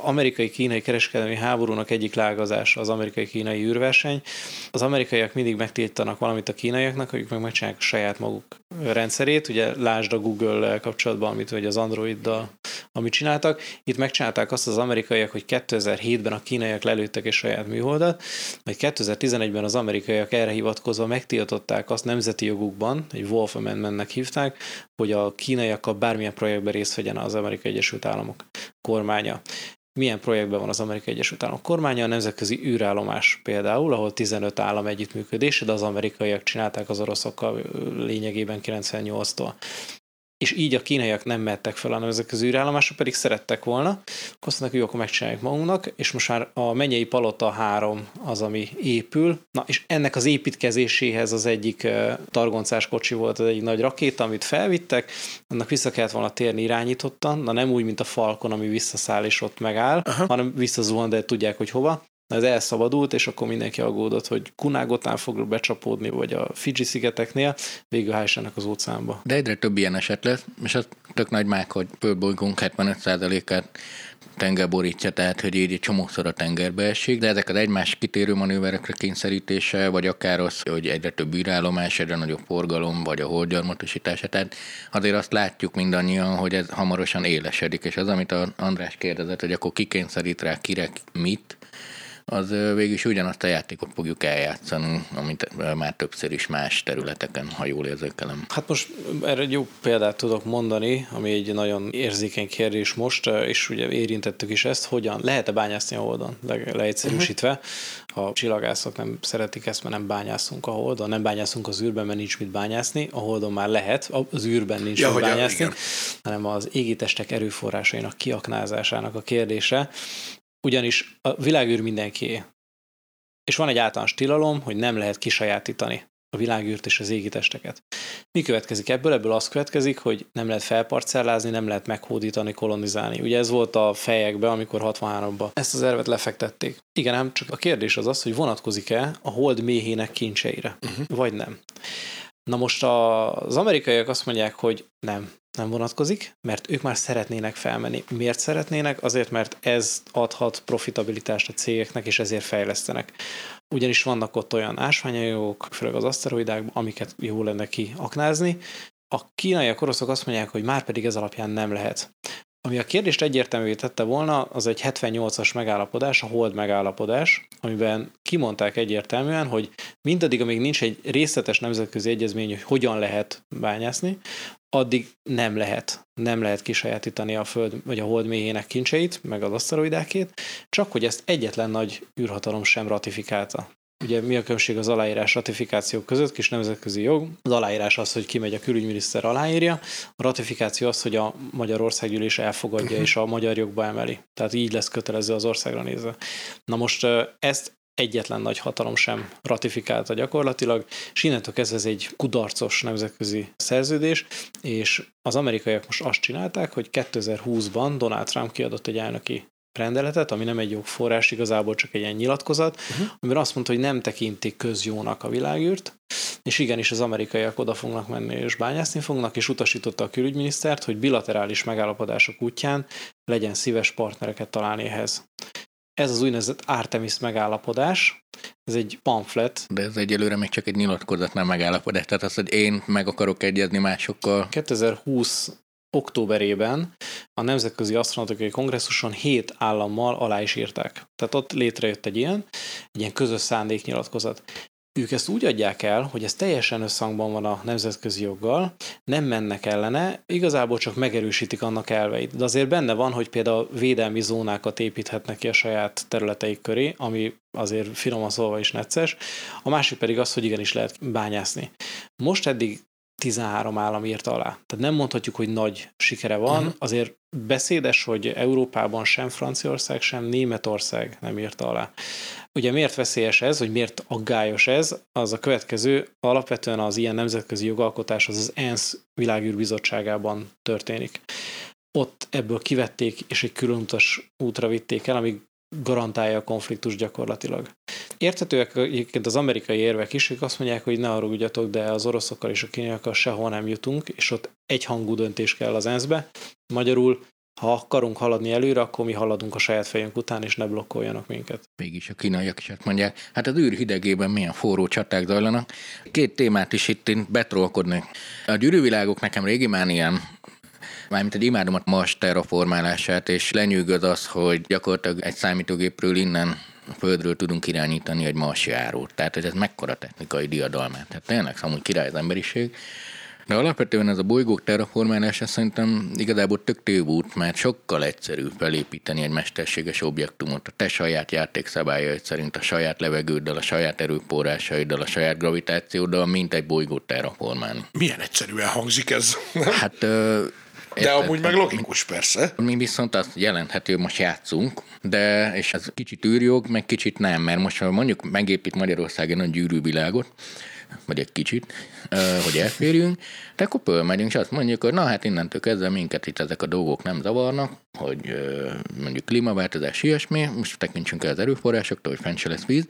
amerikai-kínai kereskedelmi háborúnak egyik lágazása az amerikai-kínai űrverseny. Az amerikaiak mindig megtiltanak valamit a kínaiaknak, hogy ők meg megcsinálják a saját maguk rendszerét. Ugye lásd a Google kapcsolatban, amit vagy az Androiddal, amit csináltak. Itt megcsinálták azt az amerikaiak, hogy 2007-ben a kínaiak lelőttek egy saját műholdat, majd 2011-ben az amerikaiak erre hivatkozva megtiltották azt nemzeti jogukban, egy Wolf Amendmentnek hívták, hogy a kínaiakkal bármilyen projektben részt vegyen az Amerikai Egyesült Államok kormánya milyen projektben van az Amerikai Egyesült Államok kormánya, a nemzetközi űrállomás például, ahol 15 állam együttműködése, de az amerikaiak csinálták az oroszokkal lényegében 98-tól és így a kínaiak nem mehettek fel a nemzetközi űrállomásra, pedig szerettek volna, akkor azt mondták, hogy jó, akkor megcsináljuk magunknak, és most már a Menyei Palota 3 az, ami épül, na és ennek az építkezéséhez az egyik targoncás kocsi volt az egyik nagy rakéta, amit felvittek, annak vissza kellett volna térni irányítottan, na nem úgy, mint a Falcon, ami visszaszáll és ott megáll, Aha. hanem visszazuhan, de tudják, hogy hova ez elszabadult, és akkor mindenki aggódott, hogy Kunágotán fog becsapódni, vagy a Fiji szigeteknél, végül hálsának az óceánba. De egyre több ilyen eset lesz, és az tök nagy mák, hogy földbolygónk 75%-át tenger borítja, tehát hogy így egy csomószor a tengerbe esik, de ezek az egymás kitérő manőverekre kényszerítése, vagy akár az, hogy egyre több űrállomás, egyre nagyobb forgalom, vagy a holdgyarmatosítása, tehát azért azt látjuk mindannyian, hogy ez hamarosan élesedik, és az, amit a András kérdezett, hogy akkor kikényszerít rá kirek mit, az végül is ugyanazt a játékot fogjuk eljátszani, amit már többször is más területeken, ha jól érzékelem. Hát most erre egy jó példát tudok mondani, ami egy nagyon érzékeny kérdés most, és ugye érintettük is ezt, hogyan lehet-e bányászni a holdon, le, leegyszerűsítve. Uh-huh. A csillagászok nem szeretik ezt, mert nem bányászunk a holdon, nem bányászunk az űrben, mert nincs mit bányászni, a holdon már lehet, az űrben nincs ja, mit bányászni, igen. hanem az égitestek erőforrásainak kiaknázásának a kérdése, ugyanis a világűr mindenkié. És van egy általános tilalom, hogy nem lehet kisajátítani a világűrt és az égitesteket. Mi következik ebből? Ebből az következik, hogy nem lehet felparcellázni, nem lehet meghódítani, kolonizálni. Ugye ez volt a fejekbe, amikor 63-ban ezt az ervet lefektették. Igen, ám csak a kérdés az az, hogy vonatkozik-e a hold méhének kincseire, uh-huh. vagy nem. Na most az amerikaiak azt mondják, hogy nem, nem vonatkozik, mert ők már szeretnének felmenni. Miért szeretnének? Azért, mert ez adhat profitabilitást a cégeknek, és ezért fejlesztenek. Ugyanis vannak ott olyan ásványanyagok, főleg az aszteroidákban, amiket jó lenne kiaknázni, A kínaiak, oroszok azt mondják, hogy már pedig ez alapján nem lehet. Ami a kérdést egyértelművé tette volna, az egy 78-as megállapodás, a Hold megállapodás, amiben kimondták egyértelműen, hogy mindaddig, amíg nincs egy részletes nemzetközi egyezmény, hogy hogyan lehet bányászni, addig nem lehet, nem lehet kisajátítani a Föld vagy a Hold mélyének kincseit, meg az aszteroidákét, csak hogy ezt egyetlen nagy űrhatalom sem ratifikálta. Ugye mi a különbség az aláírás ratifikációk között, kis nemzetközi jog. Az aláírás az, hogy kimegy a külügyminiszter aláírja, a ratifikáció az, hogy a Magyarországgyűlés elfogadja és a magyar jogba emeli. Tehát így lesz kötelező az országra nézve. Na most ezt egyetlen nagy hatalom sem ratifikálta gyakorlatilag, és innentől kezdve ez egy kudarcos nemzetközi szerződés, és az amerikaiak most azt csinálták, hogy 2020-ban Donald Trump kiadott egy elnöki rendeletet, ami nem egy jogforrás, igazából csak egy ilyen nyilatkozat, uh-huh. amiben azt mondta, hogy nem tekintik közjónak a világűrt, és igenis az amerikaiak oda fognak menni és bányászni fognak, és utasította a külügyminisztert, hogy bilaterális megállapodások útján legyen szíves partnereket találni ehhez. Ez az úgynevezett Artemis megállapodás, ez egy pamflet. De ez egyelőre még csak egy nyilatkozat, nem megállapodás. Tehát az, hogy én meg akarok egyezni másokkal. 2020 októberében a Nemzetközi Asztronautikai Kongresszuson hét állammal alá is írták. Tehát ott létrejött egy ilyen, egy ilyen közös szándéknyilatkozat. Ők ezt úgy adják el, hogy ez teljesen összhangban van a nemzetközi joggal, nem mennek ellene, igazából csak megerősítik annak elveit. De azért benne van, hogy például védelmi zónákat építhetnek ki a saját területeik köré, ami azért finoman szólva is necces. A másik pedig az, hogy igenis lehet bányászni. Most eddig 13 állam írta alá. Tehát nem mondhatjuk, hogy nagy sikere van, uh-huh. azért beszédes, hogy Európában sem Franciaország, sem Németország nem írta alá. Ugye miért veszélyes ez, hogy miért aggályos ez, az a következő, alapvetően az ilyen nemzetközi jogalkotás az az ENSZ világűrbizottságában történik. Ott ebből kivették, és egy különutas útra vitték el, amíg garantálja a konfliktus gyakorlatilag. Érthetőek egyébként az amerikai érvek is, ők azt mondják, hogy ne haragudjatok, de az oroszokkal és a kínaiakkal sehol nem jutunk, és ott egyhangú döntés kell az ENSZ-be. Magyarul, ha akarunk haladni előre, akkor mi haladunk a saját fejünk után, és ne blokkoljanak minket. Mégis a kínaiak is azt mondják, hát az űr hidegében milyen forró csaták zajlanak. Két témát is itt én betrolkodnék. A gyűrűvilágok nekem régi mániám, mármint egy imádom a Mars terraformálását, és lenyűgöz az, hogy gyakorlatilag egy számítógépről innen a Földről tudunk irányítani egy Mars járót. Tehát hogy ez mekkora technikai diadalmát. Tehát tényleg amúgy király az emberiség. De alapvetően ez a bolygók terraformálása szerintem igazából tök tévút, mert sokkal egyszerűbb felépíteni egy mesterséges objektumot a te saját játékszabályaid szerint, a saját levegőddel, a saját erőpórásaiddal, a saját gravitációddal, mint egy bolygót terraformálni. Milyen egyszerűen hangzik ez? Hát Érted? amúgy meg logikus, persze. Mi viszont azt jelenthető, most játszunk, de és ez kicsit űrjog, meg kicsit nem, mert most ha mondjuk megépít Magyarország egy nagy gyűrűvilágot, vagy egy kicsit, hogy elférjünk, de akkor fölmegyünk, és azt mondjuk, hogy na hát innentől kezdve minket itt ezek a dolgok nem zavarnak, hogy mondjuk klímaváltozás, ilyesmi, most tekintsünk el az erőforrásoktól, hogy fent se lesz víz,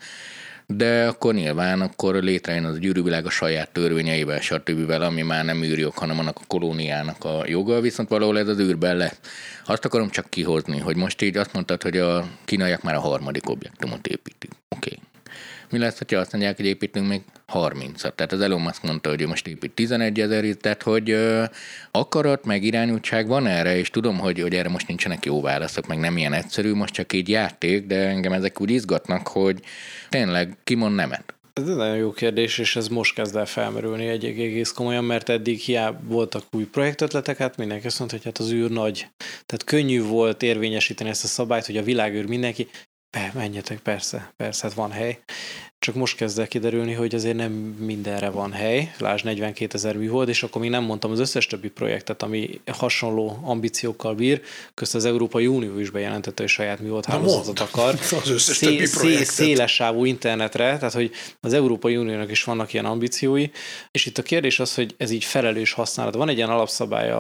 de akkor nyilván akkor létrejön az gyűrűvilág a saját törvényeivel, stb. ami már nem űrjog, hanem annak a kolóniának a joga, viszont valahol ez az űrben lesz. Azt akarom csak kihozni, hogy most így azt mondtad, hogy a kínaiak már a harmadik objektumot építik. Oké. Okay. Mi lesz, ha azt mondják, hogy építünk még 30-at? Tehát az Elon Musk mondta, hogy most épít 11 ezer, tehát hogy ö, akarat, meg irányultság van erre, és tudom, hogy, hogy erre most nincsenek jó válaszok, meg nem ilyen egyszerű, most csak így játék, de engem ezek úgy izgatnak, hogy tényleg kimond nemet. Ez egy nagyon jó kérdés, és ez most kezd el felmerülni egy egész komolyan, mert eddig hiába voltak új projektötletek, hát mindenki azt mondta, hogy hát az űr nagy. Tehát könnyű volt érvényesíteni ezt a szabályt, hogy a világűr mindenki, be, menjetek, persze, persze, hát van hely. Csak most kezd el kiderülni, hogy azért nem mindenre van hely. Lásd 42 ezer műhold, és akkor még nem mondtam az összes többi projektet, ami hasonló ambíciókkal bír. Közt az Európai Unió is bejelentette, hogy saját műhold hálózatot akar. <laughs> Az összes szé- többi szé- széles sávú internetre, tehát hogy az Európai Uniónak is vannak ilyen ambíciói. És itt a kérdés az, hogy ez így felelős használat. Van egy ilyen alapszabálya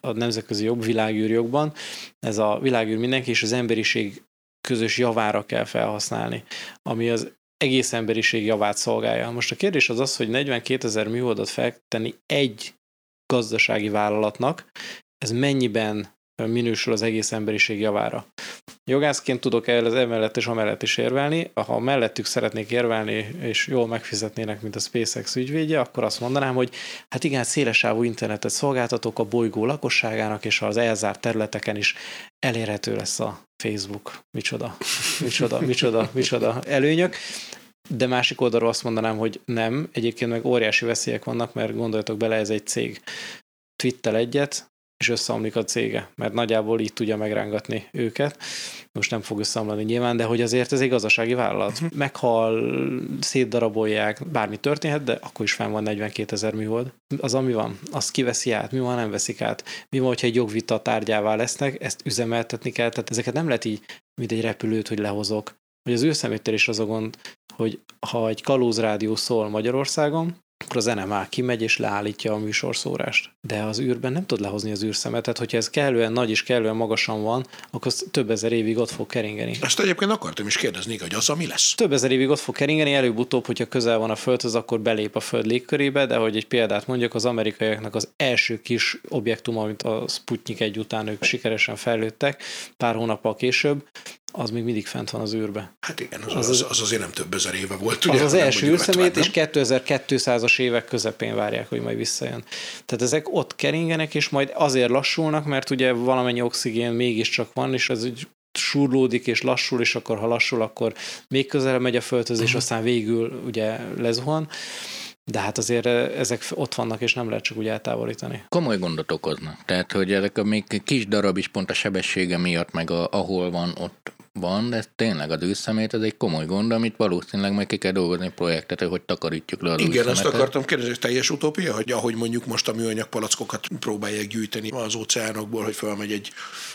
a nemzetközi jog, világűrjogban, ez a világűr mindenki és az emberiség közös javára kell felhasználni, ami az egész emberiség javát szolgálja. Most a kérdés az az, hogy 42 ezer műholdat feltenni egy gazdasági vállalatnak, ez mennyiben minősül az egész emberiség javára. Jogászként tudok el az emellett és amellett is érvelni. Ha mellettük szeretnék érvelni, és jól megfizetnének, mint a SpaceX ügyvédje, akkor azt mondanám, hogy hát igen, szélesávú internetet szolgáltatók a bolygó lakosságának, és az elzárt területeken is elérhető lesz a Facebook. Micsoda, micsoda, micsoda, micsoda előnyök. De másik oldalról azt mondanám, hogy nem. Egyébként meg óriási veszélyek vannak, mert gondoljatok bele, ez egy cég. Twittel egyet, és összeomlik a cége, mert nagyjából így tudja megrángatni őket. Most nem fog összeomlani nyilván, de hogy azért ez egy gazdasági vállalat. Uh-huh. Meghal, szétdarabolják, bármi történhet, de akkor is fenn van 42 ezer műhold. Az, ami van, azt kiveszi át, mi van, nem veszik át. Mi van, hogyha egy jogvita tárgyává lesznek, ezt üzemeltetni kell, tehát ezeket nem lehet így, mint egy repülőt, hogy lehozok. Hogy az őszeméttel is az a gond, hogy ha egy kalózrádió szól Magyarországon, akkor az NMA kimegy és leállítja a műsorszórást. De az űrben nem tud lehozni az űrszemet, tehát hogyha ez kellően nagy és kellően magasan van, akkor az több ezer évig ott fog keringeni. Ezt egyébként akartam is kérdezni, hogy az, ami lesz. Több ezer évig ott fog keringeni, előbb-utóbb, hogyha közel van a Földhöz, akkor belép a Föld légkörébe, de hogy egy példát mondjak, az amerikaiaknak az első kis objektum, amit a Sputnik egy után ők sikeresen fejlődtek, pár hónappal később, az még mindig fent van az űrbe. Hát igen, az, az, az, az azért nem több ezer éve volt. Ugye, az az első űrszemét, és 2200-as évek közepén várják, hogy majd visszajön. Tehát ezek ott keringenek, és majd azért lassulnak, mert ugye valamennyi oxigén mégiscsak van, és ez úgy surlódik és lassul, és akkor ha lassul, akkor még közelebb megy a földhöz, és uh-huh. aztán végül ugye lezuhan. De hát azért ezek ott vannak, és nem lehet csak úgy eltávolítani. Komoly gondot okoznak. Tehát, hogy ezek a még kis darab is pont a sebessége miatt, meg a, ahol van, ott van, de tényleg az űrszemét ez egy komoly gond, amit valószínűleg meg ki kell dolgozni projektet, hogy takarítjuk le az Igen, azt akartam kérdezni, hogy teljes utópia, hogy ahogy mondjuk most a műanyag palackokat próbálják gyűjteni az óceánokból, hogy felmegy egy,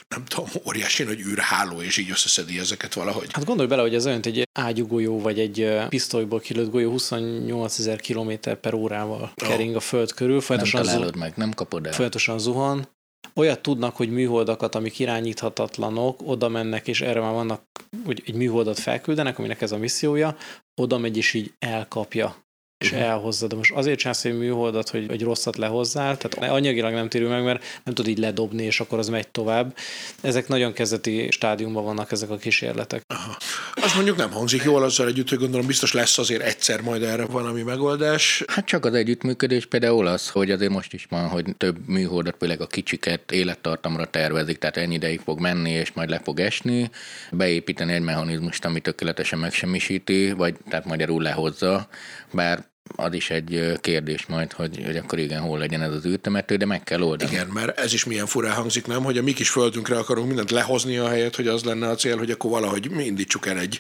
nem tudom, óriási nagy űrháló, és így összeszedi ezeket valahogy. Hát gondolj bele, hogy ez olyan, egy ágyúgolyó, vagy egy pisztolyból kilőtt golyó 28 ezer km per órával kering a föld körül. Folyamatosan nem találod meg, nem kapod el. Folyamatosan zuhan, olyat tudnak, hogy műholdakat, amik irányíthatatlanok, oda mennek, és erre már vannak, hogy egy műholdat felküldenek, aminek ez a missziója, oda megy, és így elkapja és elhozza. De most azért csinálsz egy műholdat, hogy egy rosszat lehozzál, tehát anyagilag nem térül meg, mert nem tud így ledobni, és akkor az megy tovább. Ezek nagyon kezdeti stádiumban vannak ezek a kísérletek. Aha. Az mondjuk nem hangzik jól azzal együtt, hogy gondolom biztos lesz azért egyszer majd erre valami megoldás. Hát csak az együttműködés például az, hogy azért most is van, hogy több műholdat, például a kicsiket élettartamra tervezik, tehát ennyi ideig fog menni, és majd le fog esni, beépíteni egy mechanizmust, ami tökéletesen megsemmisíti, vagy tehát magyarul lehozza, bár az is egy kérdés majd, hogy, hogy akkor igen, hol legyen ez az űrtemető, de meg kell oldani. Igen, mert ez is milyen furán hangzik, nem? Hogy a mi kis földünkre akarunk mindent lehozni a helyet, hogy az lenne a cél, hogy akkor valahogy mi indítsuk el egy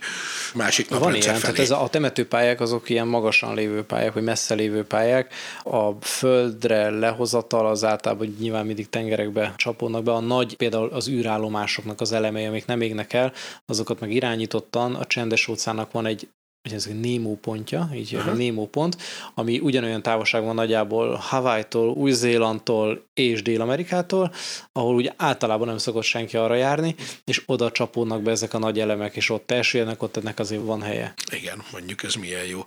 másik nap Van ilyen, felé. tehát ez a, a temetőpályák azok ilyen magasan lévő pályák, vagy messze lévő pályák. A földre lehozatal az általában nyilván mindig tengerekbe csapódnak be. A nagy, például az űrállomásoknak az elemei, amik nem égnek el, azokat meg irányítottan a csendes óceánnak van egy hogy ez egy Nemo pontja, így uh-huh. a Nemo pont, ami ugyanolyan távolságban nagyjából Hawaii-tól, Új-Zélandtól és Dél-Amerikától, ahol ugye általában nem szokott senki arra járni, és oda csapódnak be ezek a nagy elemek, és ott elsüllyednek, ott ennek azért van helye. Igen, mondjuk ez milyen jó.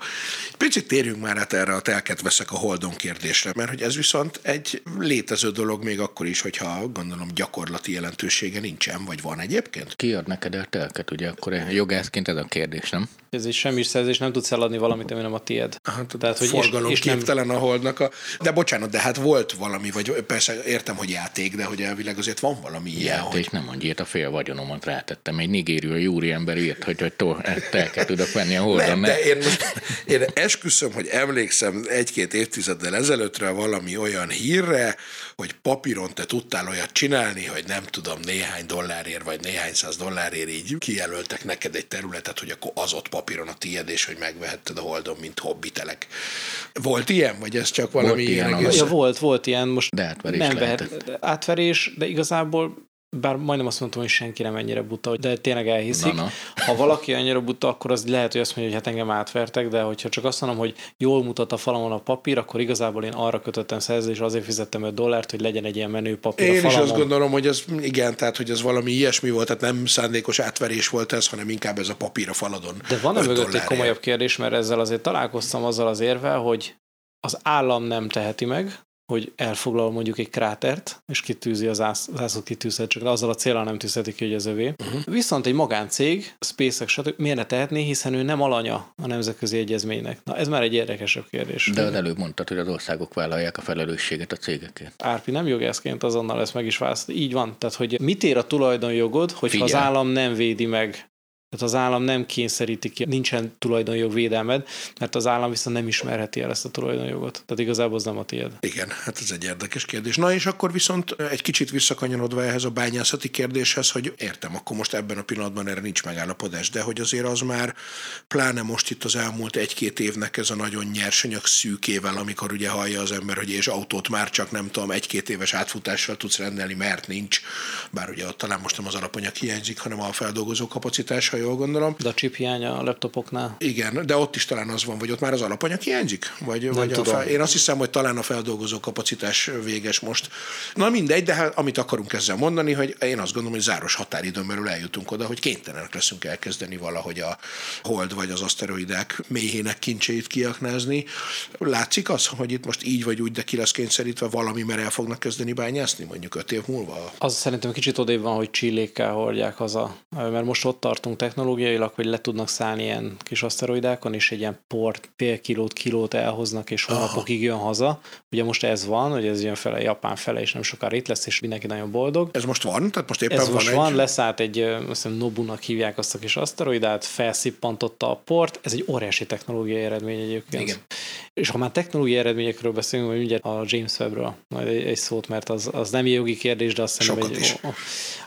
Picit térjünk már át erre a telket veszek a holdon kérdésre, mert hogy ez viszont egy létező dolog még akkor is, hogyha gondolom gyakorlati jelentősége nincsen, vagy van egyébként? Ki ad neked a telket, ugye akkor jogászként ez a kérdés, nem? Ez is semmi szerzés, nem tudsz eladni valamit, ami nem a tied. Aha, tehát, hogy forgalom és, és képtelen nem... a holdnak. A... De bocsánat, de hát volt valami, vagy persze értem, hogy játék, de hogy elvileg azért van valami ilyen. Játék, hogy... nem mondj, a fél vagyonomat rátettem. Egy nigériai júri ember írt, hogy, hogy to, kell tudok venni a holdon. Nem, de én, most, én esküszöm, hogy emlékszem egy-két évtizeddel ezelőttre valami olyan hírre, hogy papíron te tudtál olyat csinálni, hogy nem tudom, néhány dollárért, vagy néhány száz dollárért így kijelöltek neked egy területet, hogy akkor az ott papíron a tiéd, és hogy megvehetted a Holdon, mint hobbitelek. Volt ilyen, vagy ez csak valami volt ilyen? ilyen ja, volt, volt ilyen, most de átverés nem vehet, átverés, de igazából bár majdnem azt mondtam, hogy senki nem ennyire buta, de tényleg elhiszik. Na, na. Ha valaki annyira buta, akkor az lehet, hogy azt mondja, hogy hát engem átvertek, de hogyha csak azt mondom, hogy jól mutat a falamon a papír, akkor igazából én arra kötöttem szerződést, és azért fizettem 5 dollárt, hogy legyen egy ilyen menő papír Én a is azt gondolom, hogy ez igen, tehát hogy ez valami ilyesmi volt, tehát nem szándékos átverés volt ez, hanem inkább ez a papír a faladon. De van-e mögött egy komolyabb kérdés, mert ezzel azért találkoztam azzal az érvel, hogy az állam nem teheti meg, hogy elfoglal mondjuk egy krátert, és kitűzi az zászlót kitűzhet, csak azzal a célral nem tűzheti ki, hogy ez övé. Uh-huh. Viszont egy magáncég, SpaceX, stb. miért ne tehetné, hiszen ő nem alanya a nemzetközi egyezménynek. Na ez már egy érdekesebb kérdés. De az előbb mondtad, hogy az országok vállalják a felelősséget a cégekért. Árpi nem jogászként azonnal ezt meg is választ. Így van. Tehát, hogy mit ér a tulajdonjogod, hogyha az állam nem védi meg tehát az állam nem kényszeríti ki, nincsen tulajdonjog védelmed, mert az állam viszont nem ismerheti el ezt a tulajdonjogot. Tehát igazából az nem a tiéd. Igen, hát ez egy érdekes kérdés. Na és akkor viszont egy kicsit visszakanyarodva ehhez a bányászati kérdéshez, hogy értem, akkor most ebben a pillanatban erre nincs megállapodás, de hogy azért az már, pláne most itt az elmúlt egy-két évnek ez a nagyon nyersanyag szűkével, amikor ugye hallja az ember, hogy és autót már csak nem tudom, egy-két éves átfutással tudsz rendelni, mert nincs, bár ugye ott talán most nem az alapanyag hiányzik, hanem a feldolgozó kapacitás, ha jól gondolom. De a chip hiánya a laptopoknál? Igen, de ott is talán az van, hogy ott már az alapanyag hiányzik? Vagy, Nem vagy tudom. A fel, én azt hiszem, hogy talán a feldolgozó kapacitás véges most. Na mindegy, de hát, amit akarunk ezzel mondani, hogy én azt gondolom, hogy záros határidőn belül eljutunk oda, hogy kénytelenek leszünk elkezdeni valahogy a hold vagy az aszteroidák méhének kincseit kiaknázni. Látszik az, hogy itt most így vagy úgy, de ki lesz kényszerítve valami, mert el fognak kezdeni bányászni mondjuk öt év múlva? Az szerintem kicsit odébb van, hogy csillékkel hordják haza, mert most ott tartunk technológiailag, hogy le tudnak szállni ilyen kis aszteroidákon, és egy ilyen port fél kilót, kilót elhoznak, és hónapokig jön haza. Ugye most ez van, hogy ez jön fele Japán fele, és nem sokára itt lesz, és mindenki nagyon boldog. Ez most van? Tehát most éppen ez van most egy... van, leszállt egy, azt hiszem Nobunak hívják azt a kis aszteroidát, felszippantotta a port, ez egy óriási technológiai eredmény egyébként. Igen. És ha már technológiai eredményekről beszélünk, vagy ugye a James Webbről, majd egy, egy szót, mert az, az nem jogi kérdés, de azt hiszem, egy,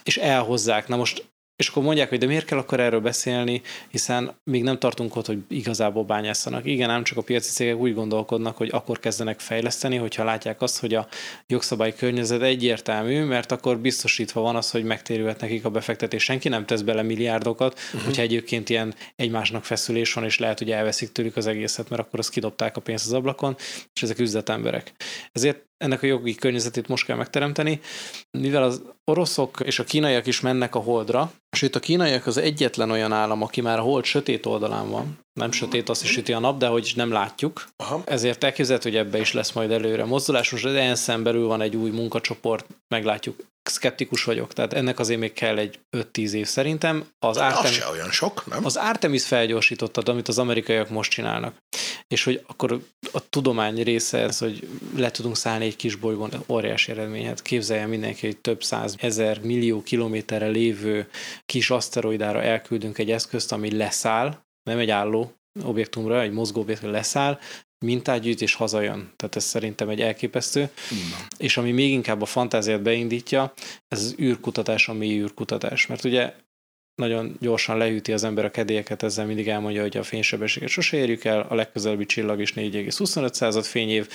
és elhozzák. Na most és akkor mondják, hogy de miért kell akkor erről beszélni, hiszen még nem tartunk ott, hogy igazából bányászanak. Igen, nem csak a piaci cégek úgy gondolkodnak, hogy akkor kezdenek fejleszteni, hogyha látják azt, hogy a jogszabály környezet egyértelmű, mert akkor biztosítva van az, hogy megtérülhet nekik a befektetés. Senki nem tesz bele milliárdokat, uh-huh. hogyha egyébként ilyen egymásnak feszülés van, és lehet, hogy elveszik tőlük az egészet, mert akkor azt kidobták a pénzt az ablakon, és ezek üzletemberek. Ezért ennek a jogi környezetét most kell megteremteni, mivel az oroszok és a kínaiak is mennek a holdra, sőt a kínaiak az egyetlen olyan állam, aki már a hold sötét oldalán van, nem sötét, azt is süti a nap, de hogy nem látjuk. Aha. Ezért elképzelhető, hogy ebbe is lesz majd előre mozdulás. Most az ensz belül van egy új munkacsoport, meglátjuk. Skeptikus vagyok, tehát ennek azért még kell egy 5-10 év szerintem. Az, Artemis, az se olyan sok, nem? Az Artemis felgyorsítottad, amit az amerikaiak most csinálnak. És hogy akkor a tudomány része ez, hogy le tudunk szállni egy kis bolygón, óriási eredmény. Hát képzelje mindenki, hogy több száz ezer millió kilométerre lévő kis aszteroidára elküldünk egy eszközt, ami leszáll, nem egy álló objektumra, egy mozgó objektumra leszáll, mintát gyűjt és hazajön. Tehát ez szerintem egy elképesztő. Na. És ami még inkább a fantáziát beindítja, ez az űrkutatás, a mély űrkutatás. Mert ugye nagyon gyorsan leüti az ember a kedélyeket, ezzel mindig elmondja, hogy a fénysebességet sose érjük el, a legközelebbi csillag is 4,25 század fényév,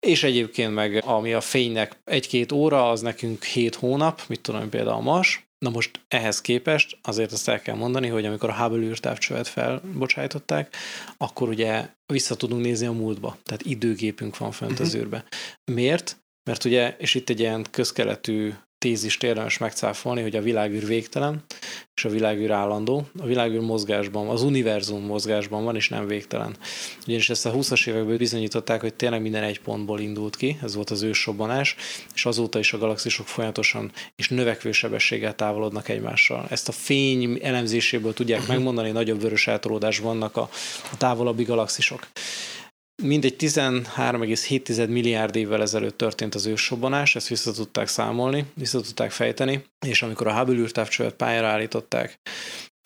és egyébként meg ami a fénynek egy-két óra, az nekünk 7 hónap, mit tudom például a Mars, Na most ehhez képest azért azt el kell mondani, hogy amikor a Hubble űrtávcsövet felbocsájtották, akkor ugye vissza tudunk nézni a múltba. Tehát időgépünk van fent uh-huh. az mhm. űrbe. Miért? Mert ugye, és itt egy ilyen közkeletű tézist érdemes megcáfolni, hogy a világűr végtelen, és a világűr állandó. A világűr mozgásban, az univerzum mozgásban van, és nem végtelen. Ugyanis ezt a 20-as évekből bizonyították, hogy tényleg minden egy pontból indult ki, ez volt az ősrobbanás, és azóta is a galaxisok folyamatosan és növekvő sebességgel távolodnak egymással. Ezt a fény elemzéséből tudják <clears throat> megmondani, nagyobb vörös eltolódás vannak a, a távolabbi galaxisok mindegy 13,7 milliárd évvel ezelőtt történt az ősrobbanás, ezt vissza tudták számolni, vissza tudták fejteni, és amikor a Hubble űrtávcsövet pályára állították,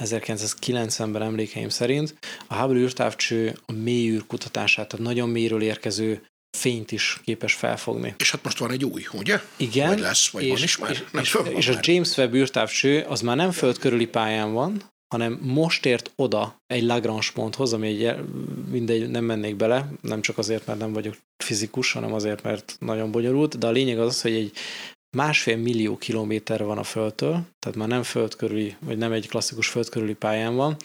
1990-ben emlékeim szerint, a Hubble űrtávcső a mély űrkutatását, tehát nagyon mélyről érkező fényt is képes felfogni. És hát most van egy új, ugye? Igen. Vagy lesz, vagy és, van is már? És, és, és a James Webb űrtávcső az már nem föld körüli pályán van, hanem most ért oda egy Lagrange ponthoz, ami egy, mindegy, nem mennék bele, nem csak azért, mert nem vagyok fizikus, hanem azért, mert nagyon bonyolult, de a lényeg az, hogy egy másfél millió kilométer van a Földtől, tehát már nem föld körüli, vagy nem egy klasszikus föld körüli pályán van,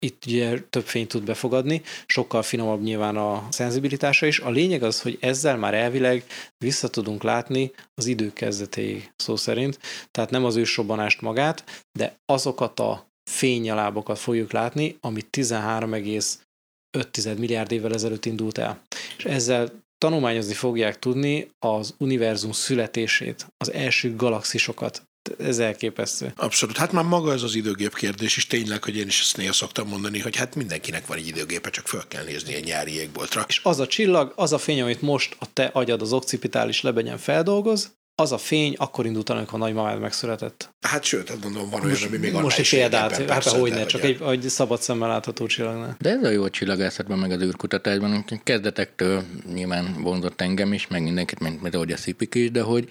itt ugye több fényt tud befogadni, sokkal finomabb nyilván a szenzibilitása is. A lényeg az, hogy ezzel már elvileg vissza tudunk látni az idő kezdetéig szó szerint, tehát nem az ősrobbanást magát, de azokat a fénynyalábokat fogjuk látni, ami 13,5 milliárd évvel ezelőtt indult el. És ezzel tanulmányozni fogják tudni az univerzum születését, az első galaxisokat. Ez elképesztő. Abszolút. Hát már maga ez az időgép kérdés is tényleg, hogy én is ezt néha szoktam mondani, hogy hát mindenkinek van egy időgépe, csak föl kell nézni egy nyári égboltra. És az a csillag, az a fény, amit most a te agyad az occipitális lebegyen feldolgoz, az a fény akkor indult, amikor a nagymamád megszületett. Hát sőt, hát mondom, van olyan, Most, ami még most egy példát, hát persze, hogy ne, csak egy, egy szabad szemmel látható csillagnál. De ez a jó a csillagászatban, meg az űrkutatásban, kezdetektől nyilván vonzott engem is, meg mindenkit, mint, mint ahogy a Szipik is, de hogy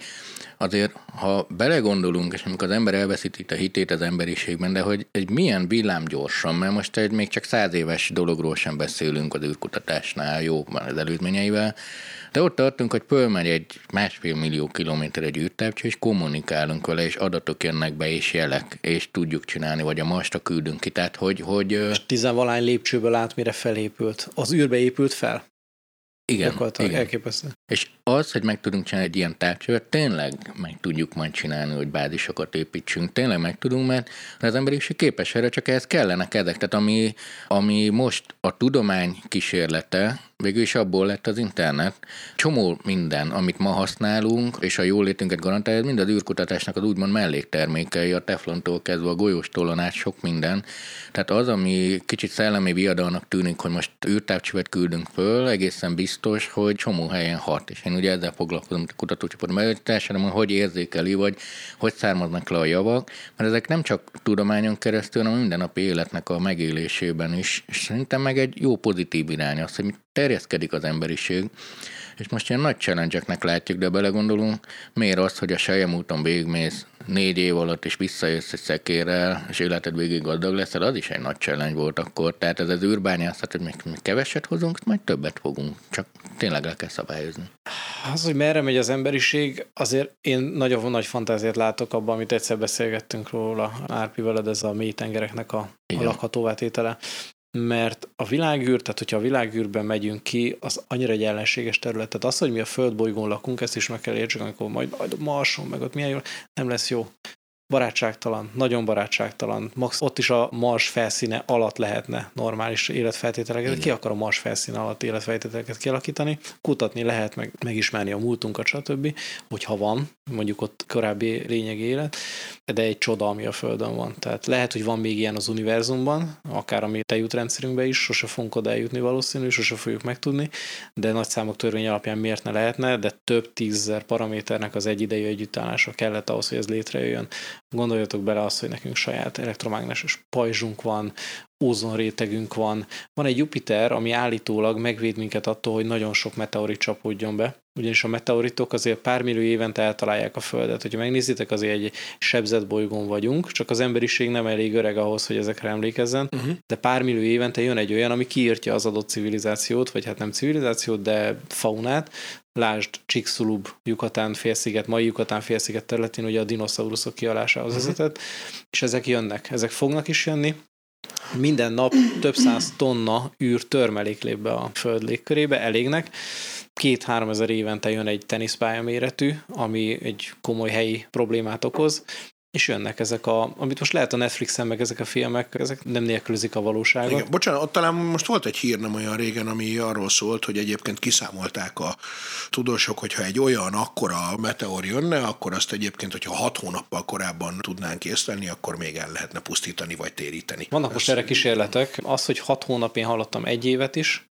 azért, ha belegondolunk, és amikor az ember elveszíti a hitét az emberiségben, de hogy egy milyen villámgyorsan, mert most egy még csak száz éves dologról sem beszélünk az űrkutatásnál, jó, van az előzményeivel, de ott tartunk, hogy fölmegy egy másfél millió kilométer egy űrtávcső, és kommunikálunk vele, és adatok jönnek be, és jelek, és tudjuk csinálni, vagy a Marsra küldünk ki. Tehát, hogy, hogy ö, Tizenvalány lépcsőből át, mire felépült. Az űrbe épült fel? igen, igen. elképesztő. És az, hogy meg tudunk csinálni egy ilyen távcsövet, tényleg meg tudjuk majd csinálni, hogy bázisokat építsünk, tényleg meg tudunk, mert az emberiség képes erre, csak ehhez kellenek ezek. Tehát ami, ami most a tudomány kísérlete, végül is abból lett az internet. Csomó minden, amit ma használunk, és a jólétünket garantálja, mind az űrkutatásnak az úgymond melléktermékei, a teflontól kezdve a golyóstólon át sok minden. Tehát az, ami kicsit szellemi viadalnak tűnik, hogy most űrtávcsövet küldünk föl, egészen biztos, hogy csomó helyen hat. És én ugye ezzel foglalkozom a kutatócsoportban, mert társadalom, hogy érzékeli, vagy hogy származnak le a javak, mert ezek nem csak tudományon keresztül, hanem a mindennapi életnek a megélésében is. És szerintem meg egy jó pozitív irány az, hogy terjeszkedik az emberiség, és most ilyen nagy challenge látjuk, de belegondolunk, miért az, hogy a Sejem úton végigmész négy év alatt, és visszajössz egy szekérrel, és életed végig gazdag leszel, az is egy nagy challenge volt akkor. Tehát ez az űrbányászat, hogy még, még keveset hozunk, majd többet fogunk. Csak tényleg le kell szabályozni. Az, hogy merre megy az emberiség, azért én nagyon nagy fantáziát látok abban, amit egyszer beszélgettünk róla Árpi veled, ez a mély tengereknek a, a Igen. lakhatóvá tétele. Mert a világűr, tehát hogyha a világűrben megyünk ki, az annyira egy ellenséges terület. Tehát az, hogy mi a földbolygón lakunk, ezt is meg kell értsük, amikor majd, majd a Marson, meg ott milyen jó, nem lesz jó. Barátságtalan, nagyon barátságtalan. Max ott is a Mars felszíne alatt lehetne normális életfeltételeket. Igen. Ki akar a Mars felszíne alatt életfeltételeket kialakítani? Kutatni lehet, meg, megismerni a múltunkat, stb. Hogyha van, mondjuk ott korábbi lényegi élet, de egy csoda, ami a Földön van. Tehát lehet, hogy van még ilyen az univerzumban, akár a mi tejútrendszerünkben is, sose fogunk oda eljutni valószínű, sose fogjuk megtudni, de nagy számok törvény alapján miért ne lehetne, de több tízzer paraméternek az egyidejű együttállása kellett ahhoz, hogy ez létrejöjjön. Gondoljatok bele azt, hogy nekünk saját elektromágneses pajzsunk van, ózonrétegünk van. Van egy Jupiter, ami állítólag megvéd minket attól, hogy nagyon sok meteorit csapódjon be, ugyanis a meteoritok azért pár millió évente eltalálják a Földet. Hogyha megnézitek, azért egy sebzett bolygón vagyunk, csak az emberiség nem elég öreg ahhoz, hogy ezekre emlékezzen, uh-huh. de pár millió évente jön egy olyan, ami kiírtja az adott civilizációt, vagy hát nem civilizációt, de faunát, Lásd Csíkszulub, Yucatán félsziget, mai Yucatán félsziget területén ugye a dinoszauruszok kialásához Mhm. vezetett, és ezek jönnek, ezek fognak is jönni, minden nap több száz tonna űr törmelék lép be a föld légkörébe, elégnek. Két-három ezer évente jön egy teniszpálya méretű, ami egy komoly helyi problémát okoz, és jönnek ezek a, amit most lehet a Netflixen, meg ezek a filmek, ezek nem nélkülözik a valóságot. Igen, bocsánat, ott talán most volt egy hír nem olyan régen, ami arról szólt, hogy egyébként kiszámolták a tudósok, hogyha egy olyan akkora meteor jönne, akkor azt egyébként, hogyha hat hónappal korábban tudnánk észlelni, akkor még el lehetne pusztítani vagy téríteni. Vannak most erre kísérletek. Az, hogy hat hónap, én hallottam egy évet is,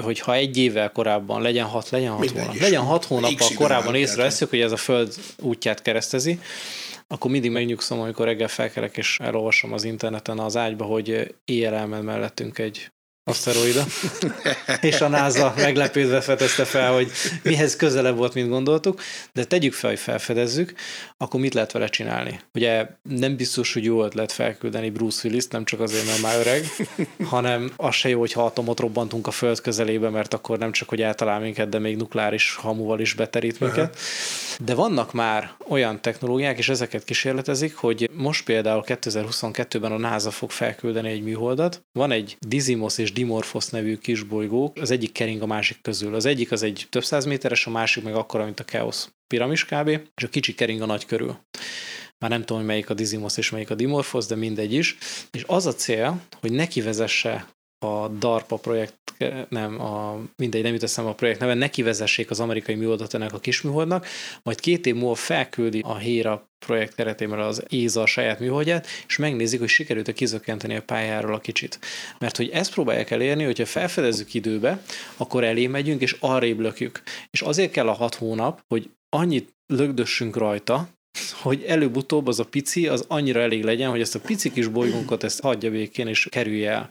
hogy ha egy évvel korábban legyen hat, legyen hat Mindegy hónap, legyen hat hónappal korábban észreveszünk, hogy ez a Föld útját keresztezi, akkor mindig megnyugszom, amikor reggel felkelek és elolvasom az interneten az ágyba, hogy éjjel elmen mellettünk egy aszteroida, <laughs> és a NASA meglepődve fedezte fel, hogy mihez közelebb volt, mint gondoltuk, de tegyük fel, hogy felfedezzük, akkor mit lehet vele csinálni? Ugye nem biztos, hogy jó ötlet felküldeni Bruce willis nem csak azért, mert már öreg, hanem az se jó, hogyha atomot robbantunk a Föld közelébe, mert akkor nem csak, hogy eltalál minket, de még nukleáris hamuval is beterít minket. De vannak már olyan technológiák, és ezeket kísérletezik, hogy most például 2022-ben a NASA fog felküldeni egy műholdat. Van egy Dizymos és Dimorphos nevű kisbolygó, az egyik kering a másik közül. Az egyik az egy több száz méteres, a másik meg akkora, mint a Chaos piramis kb. És a kicsi kering a nagy körül. Már nem tudom, hogy melyik a Dizymos és melyik a Dimorphos, de mindegy is. És az a cél, hogy neki vezesse a DARPA projekt nem, a, mindegy, nem jut eszembe a projekt neve, neki vezessék az amerikai műholdat ennek a kisműholdnak, majd két év múlva felküldi a Héra projekt keretében az ÉZA a saját műholdját, és megnézik, hogy sikerült-e kizökkenteni a pályáról a kicsit. Mert hogy ezt próbálják elérni, hogyha felfedezzük időbe, akkor elé megyünk, és arrébb lökjük. És azért kell a hat hónap, hogy annyit lögdössünk rajta, hogy előbb-utóbb az a pici, az annyira elég legyen, hogy ezt a pici kis bolygónkat ezt hagyja végén és kerülje el.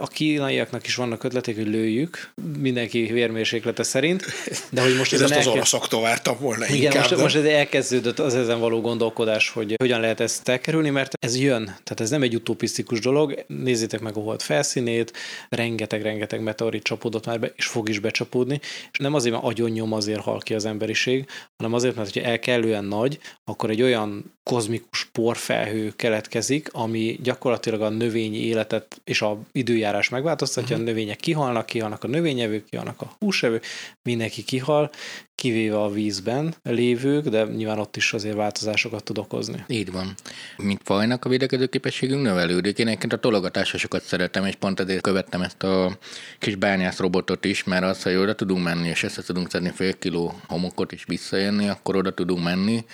A kínaiaknak is vannak ötletek, hogy lőjük, mindenki vérmérséklete szerint, de hogy most Ez ezt az elkezd... oroszoktól vártam volna Igen, inkább. most, de- most ez elkezdődött az ezen való gondolkodás, hogy hogyan lehet ezt elkerülni, mert ez jön. Tehát ez nem egy utopisztikus dolog. Nézzétek meg a hold felszínét, rengeteg-rengeteg meteorit csapódott már be, és fog is becsapódni. És nem azért, mert agyon nyom azért hal ki az emberiség, hanem azért, mert hogyha el kellően nagy, akkor egy olyan kozmikus porfelhő keletkezik, ami gyakorlatilag a növényi életet és a időjárás megváltoztatja, uh-huh. a növények kihalnak, kihalnak a növényevők, kihalnak a húsevők, mindenki kihal, kivéve a vízben lévők, de nyilván ott is azért változásokat tud okozni. Így van. Mint fajnak a védekező képességünk növelődik. Én egyébként a tologatásra sokat szeretem, és pont ezért követtem ezt a kis bányász robotot is, mert az, hogy oda tudunk menni, és össze tudunk szedni fél kiló homokot, és visszajönni, akkor oda tudunk menni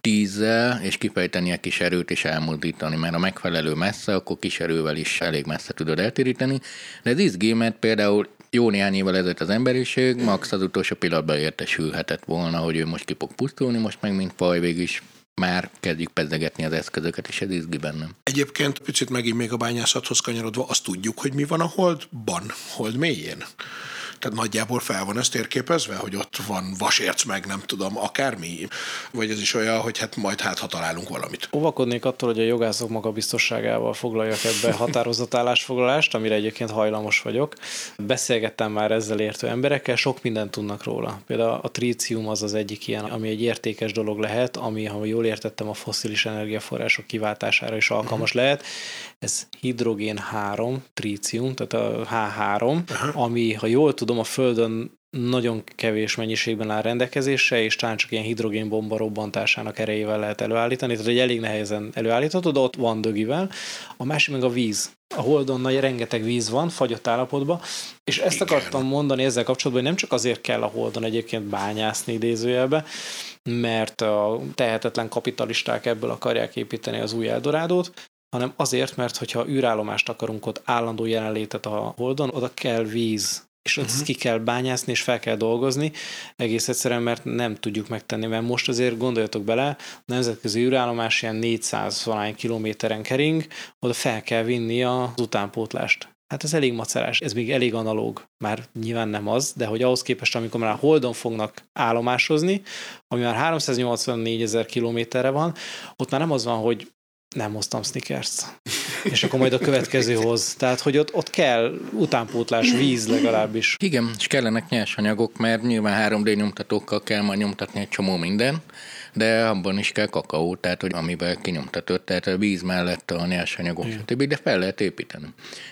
tízzel, és kifejteni egy kis erőt és elmozdítani, mert a megfelelő messze, akkor kis erővel is elég messze tudod eltéríteni. De ez izgi, mert például jó néhány évvel ezelőtt az emberiség max az utolsó pillanatban értesülhetett volna, hogy ő most ki fog pusztulni, most meg mint faj is már kezdjük pedzegetni az eszközöket, és ez izgi bennem. Egyébként picit megint még a bányászathoz kanyarodva, azt tudjuk, hogy mi van a holdban, hold mélyén. Tehát nagyjából fel van ez térképezve, hogy ott van vasérc, meg nem tudom, akármi. Vagy ez is olyan, hogy hát majd hát, ha találunk valamit. Óvakodnék attól, hogy a jogászok magabiztosságával foglaljak ebbe határozott állásfoglalást, amire egyébként hajlamos vagyok. Beszélgettem már ezzel értő emberekkel, sok mindent tudnak róla. Például a trícium az az egyik ilyen, ami egy értékes dolog lehet, ami, ha jól értettem, a foszilis energiaforrások kiváltására is alkalmas lehet. Ez hidrogén 3, trícium, tehát a H3, ami, ha jól tudom, a Földön nagyon kevés mennyiségben áll rendelkezésre, és talán csak ilyen hidrogénbomba robbantásának erejével lehet előállítani, tehát egy elég nehezen előállítható, de ott van dögivel. A másik meg a víz. A Holdon nagy rengeteg víz van, fagyott állapotban, és ezt Igen. akartam mondani ezzel kapcsolatban, hogy nem csak azért kell a Holdon egyébként bányászni idézőjelbe, mert a tehetetlen kapitalisták ebből akarják építeni az új Eldorádót, hanem azért, mert hogyha űrállomást akarunk ott állandó jelenlétet a Holdon, oda kell víz, és ott uh-huh. ki kell bányászni, és fel kell dolgozni, egész egyszerűen, mert nem tudjuk megtenni, mert most azért gondoljatok bele, a nemzetközi űrállomás ilyen 400 valány kilométeren kering, oda fel kell vinni az utánpótlást. Hát ez elég macerás, ez még elég analóg, már nyilván nem az, de hogy ahhoz képest, amikor már Holdon fognak állomásozni, ami már 384 ezer kilométerre van, ott már nem az van, hogy nem hoztam Snickers-t. És akkor majd a következő hoz. Tehát, hogy ott, ott kell utánpótlás, víz legalábbis. Igen, és kellenek nyersanyagok, mert nyilván 3D nyomtatókkal kell majd nyomtatni egy csomó minden, de abban is kell kakaó, tehát hogy amivel kinyomtatott, tehát a víz mellett a nyersanyagok, stb. De fel lehet építeni.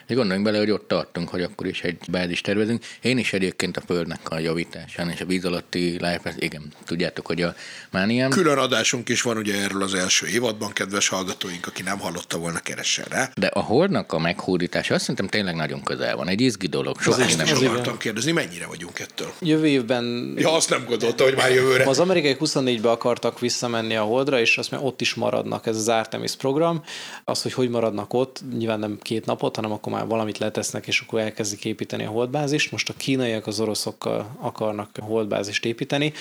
És gondoljunk bele, hogy ott tartunk, hogy akkor is egy bázist tervezünk. Én is egyébként a Földnek a javításán és a víz alatti life, igen, tudjátok, hogy a mániám, Külön adásunk is van ugye erről az első évadban, kedves hallgatóink, aki nem hallotta volna, keressen rá. de a holdnak a meghódítása azt szerintem tényleg nagyon közel van. Egy izgi dolog. Sok Ezt minden is akartam kérdezni, mennyire vagyunk ettől? Jövő évben Ja, azt nem gondolta, hogy már jövőre. Az amerikai 24-be akartak visszamenni a Holdra, és azt mondja, ott is maradnak, ez az Artemis program. Az, hogy hogy maradnak ott, nyilván nem két napot, hanem akkor már valamit letesznek, és akkor elkezdik építeni a holdbázist. Most a kínaiak az oroszokkal akarnak holdbázist építeni.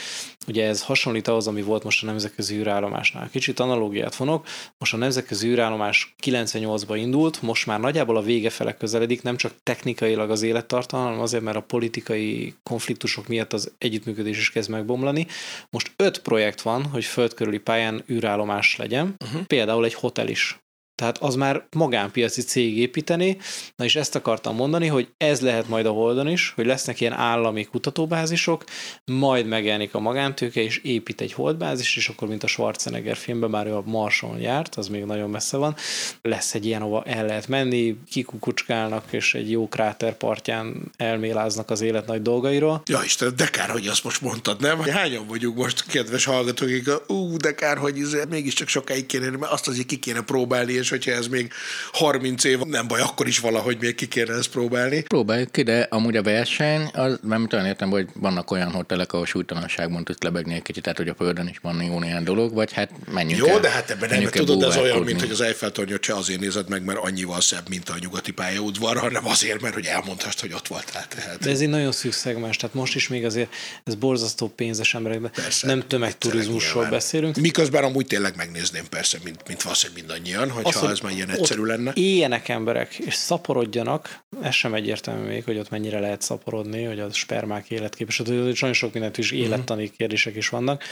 Ugye ez hasonlít ahhoz, ami volt most a nemzetközi űrállomásnál. Kicsit analógiát vonok. Most a nemzetközi űrállomás 98-ba indult, most már nagyjából a vége fele közeledik, nem csak technikailag az élettartalma, hanem azért, mert a politikai konfliktusok miatt az együttműködés is kezd megbomlani. Most öt projekt van, hogy földkörüli pályán űrállomás legyen, uh-huh. például egy hotel is. Tehát az már magánpiaci cég építeni, na és ezt akartam mondani, hogy ez lehet majd a Holdon is, hogy lesznek ilyen állami kutatóbázisok, majd megjelenik a magántőke, és épít egy holdbázis, és akkor, mint a Schwarzenegger filmben, már ő a Marson járt, az még nagyon messze van, lesz egy ilyen, ahova el lehet menni, kikukucskálnak, és egy jó kráter partján elméláznak az élet nagy dolgairól. Ja Isten, de kár, hogy azt most mondtad, nem? Hányan vagyunk most, kedves hallgatók, ú, de kár, hogy ez mégiscsak sokáig kéne, mert azt azért ki kéne próbálni, és és hogyha ez még 30 év, nem baj, akkor is valahogy még ki kéne ezt próbálni. Próbáljuk ki, de amúgy a verseny, az, nem olyan értem, hogy vannak olyan hotelek, ahol súlytalanságban tudsz lebegni egy kicsit, tehát hogy a földön is van jó néhány dolog, vagy hát menjünk Jó, el, de hát ebben nem, tudod, ez olyan, mint hogy az Eiffel tornyot se azért nézed meg, mert annyival szebb, mint a nyugati pályaudvar, hanem azért, mert hogy elmondhast, hogy ott voltál. Tehát. De ez egy nagyon szűk szegmens, tehát most is még azért ez borzasztó pénzes emberek, de Persze. nem tömegturizmusról beszélünk. Miközben amúgy tényleg megnézném persze, mint, mint valószínűleg mindannyian, hogyha hogy ez már ilyen ott egyszerű lenne. Éljenek emberek, és szaporodjanak, ez sem egyértelmű még, hogy ott mennyire lehet szaporodni, hogy a spermák életképes. Hogy Nagyon sok mindent is élettani kérdések is vannak.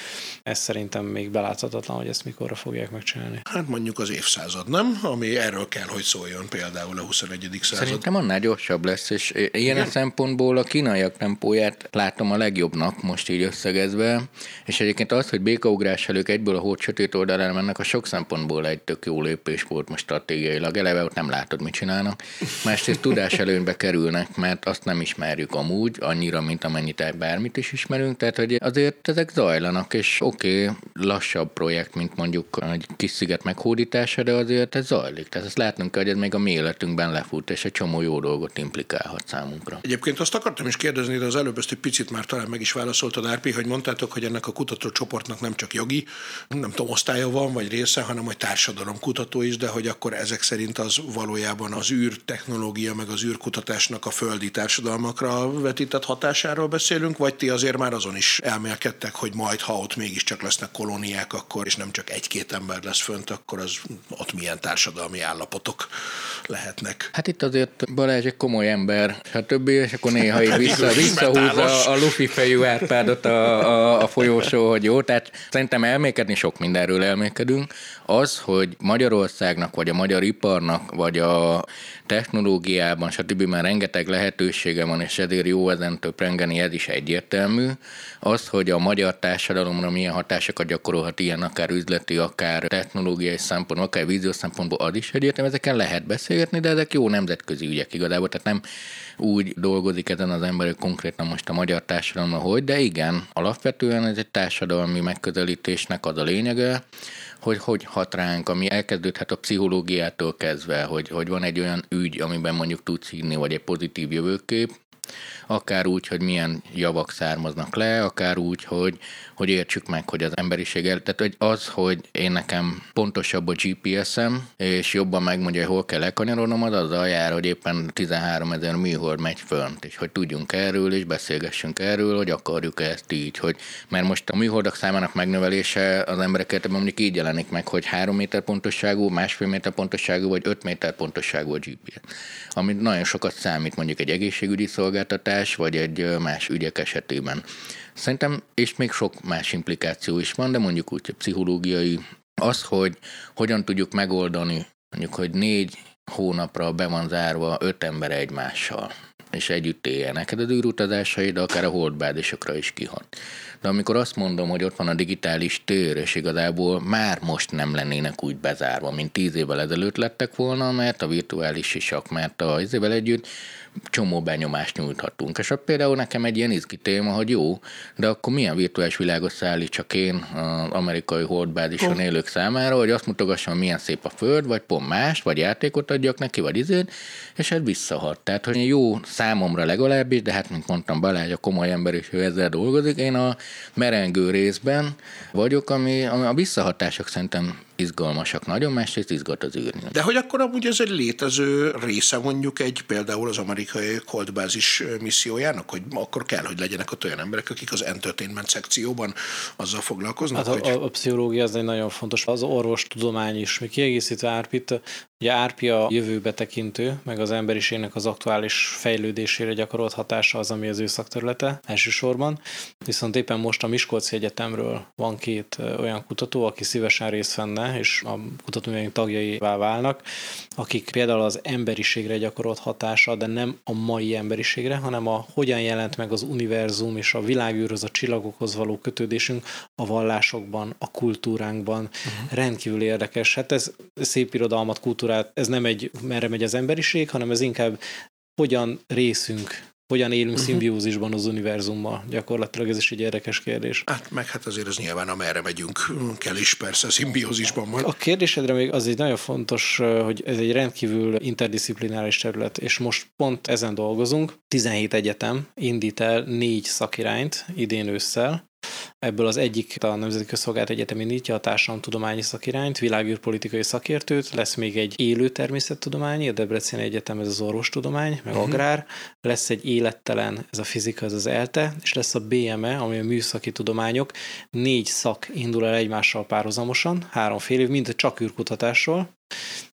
Ez szerintem még beláthatatlan, hogy ezt mikorra fogják megcsinálni. Hát mondjuk az évszázad, nem? Ami erről kell, hogy szóljon például a 21. század. Szerintem annál gyorsabb lesz, és ilyen a szempontból a kínaiak tempóját látom a legjobbnak most így összegezve, és egyébként az, hogy békaugrás elők egyből a hót sötét oldalára mennek, a sok szempontból egy tök jó lépés volt most stratégiailag. Eleve ott nem látod, mit csinálnak. Másrészt tudás előnybe kerülnek, mert azt nem ismerjük amúgy, annyira, mint amennyit bármit is ismerünk, tehát hogy azért ezek zajlanak, és oké, okay, lassabb projekt, mint mondjuk egy kis sziget meghódítása, de azért ez zajlik. Tehát ezt látnunk kell, hogy ez még a mi életünkben lefut, és egy csomó jó dolgot implikálhat számunkra. Egyébként azt akartam is kérdezni, de az előbb ezt egy picit már talán meg is válaszoltad, Árpi, hogy mondtátok, hogy ennek a kutatócsoportnak nem csak jogi, nem tudom, osztálya van, vagy része, hanem hogy társadalomkutató is, de hogy akkor ezek szerint az valójában az űrtechnológia, meg az űrkutatásnak a földi társadalmakra vetített hatásáról beszélünk, vagy ti azért már azon is elmélkedtek, hogy majd, ha ott mégiscsak lesznek kolóniák, akkor, és nem csak egy-két ember lesz fönt, akkor az ott milyen társadalmi állapotok lehetnek. Hát itt azért Balázs egy komoly ember, stb. És akkor néha így vissza, Pedig visszahúzza a lufi fejű Árpádot a, a, a folyósó, hogy jó. Tehát szerintem elmékedni sok mindenről elmékedünk. Az, hogy Magyarországnak, vagy a magyar iparnak, vagy a technológiában, stb. már rengeteg lehetősége van, és ezért jó ezen töprengeni, ez is egyértelmű. Az, hogy a magyar társadalomra milyen hatásokat gyakorolhat ilyen, akár üzleti, akár technológiai szempontból, akár víziós szempontból, az is egyértelmű, ezeken lehet beszélgetni, de ezek jó nemzetközi ügyek igazából, tehát nem úgy dolgozik ezen az ember, hogy konkrétan most a magyar társadalomra hogy, de igen, alapvetően ez egy társadalmi megközelítésnek az a lényege, hogy hogy hat ránk, ami elkezdődhet a pszichológiától kezdve, hogy, hogy van egy olyan ügy, amiben mondjuk tudsz hinni, vagy egy pozitív jövőkép, akár úgy, hogy milyen javak származnak le, akár úgy, hogy, hogy értsük meg, hogy az emberiség el, tehát hogy az, hogy én nekem pontosabb a GPS-em, és jobban megmondja, hogy hol kell lekanyarodnom, az azzal jár, hogy éppen 13 ezer műhold megy fönt, és hogy tudjunk erről, és beszélgessünk erről, hogy akarjuk ezt így, hogy mert most a műholdak számának megnövelése az embereket mondjuk így jelenik meg, hogy 3 méter pontosságú, másfél méter pontosságú, vagy 5 méter pontosságú a GPS. Ami nagyon sokat számít mondjuk egy egészségügyi szolgáltatás, vagy egy más ügyek esetében. Szerintem, és még sok más implikáció is van, de mondjuk úgy, hogy pszichológiai, az, hogy hogyan tudjuk megoldani, mondjuk, hogy négy hónapra be van zárva öt ember egymással, és együtt éljenek. Neked az űrutazásaid akár a holdbázisokra is kihat. De amikor azt mondom, hogy ott van a digitális tér, és igazából már most nem lennének úgy bezárva, mint tíz évvel ezelőtt lettek volna, mert a virtuális sisak, mert a évvel együtt csomó benyomást nyújthatunk. És például nekem egy ilyen izgi téma, hogy jó, de akkor milyen virtuális világot szállítsak én az amerikai holdbázison élők számára, hogy azt mutogassam, hogy milyen szép a föld, vagy pont más, vagy játékot adjak neki, vagy izét, és ez visszahat. Tehát, hogy jó számomra legalábbis, de hát, mint mondtam, Balázs a komoly ember, és ő ezzel dolgozik, én a merengő részben vagyok, ami, ami a visszahatások szerintem izgalmasak nagyon, másrészt izgat az űrni. De hogy akkor amúgy ez egy létező része mondjuk egy például az amerikai holdbázis missziójának, hogy akkor kell, hogy legyenek ott olyan emberek, akik az entertainment szekcióban azzal foglalkoznak, Hát hogy... a, a, a pszichológia az egy nagyon fontos, az orvostudomány is. Mi kiegészítve Árpit, ugye Árpi a jövőbe tekintő, meg az emberiségnek az aktuális fejlődésére gyakorolt hatása az, ami az ő szakterülete elsősorban. Viszont éppen most a Miskolci Egyetemről van két olyan kutató, aki szívesen részt venne, és a kutatóműveink tagjaivá válnak, akik például az emberiségre gyakorolt hatása, de nem a mai emberiségre, hanem a hogyan jelent meg az univerzum és a világűrhöz, a csillagokhoz való kötődésünk a vallásokban, a kultúránkban. Uh-huh. Rendkívül érdekes. Hát ez szép irodalmat, kultúrát, ez nem egy merre megy az emberiség, hanem ez inkább hogyan részünk hogyan élünk uh-huh. szimbiózisban az univerzummal. Gyakorlatilag ez is egy érdekes kérdés. Hát meg hát azért az nyilván amerre megyünk, kell is persze szimbiózisban van. A kérdésedre még az egy nagyon fontos, hogy ez egy rendkívül interdisziplináris terület, és most pont ezen dolgozunk. 17 egyetem indít el négy szakirányt idén ősszel, Ebből az egyik a Nemzeti Közszolgált Egyetem indítja a társadalomtudományi szakirányt, világűrpolitikai szakértőt, lesz még egy élő természettudományi, a Debreceni Egyetem ez az orvostudomány, meg uh-huh. agrár, lesz egy élettelen, ez a fizika, ez az ELTE, és lesz a BME, ami a műszaki tudományok. Négy szak indul el egymással párhuzamosan, három fél év, mind csak űrkutatásról,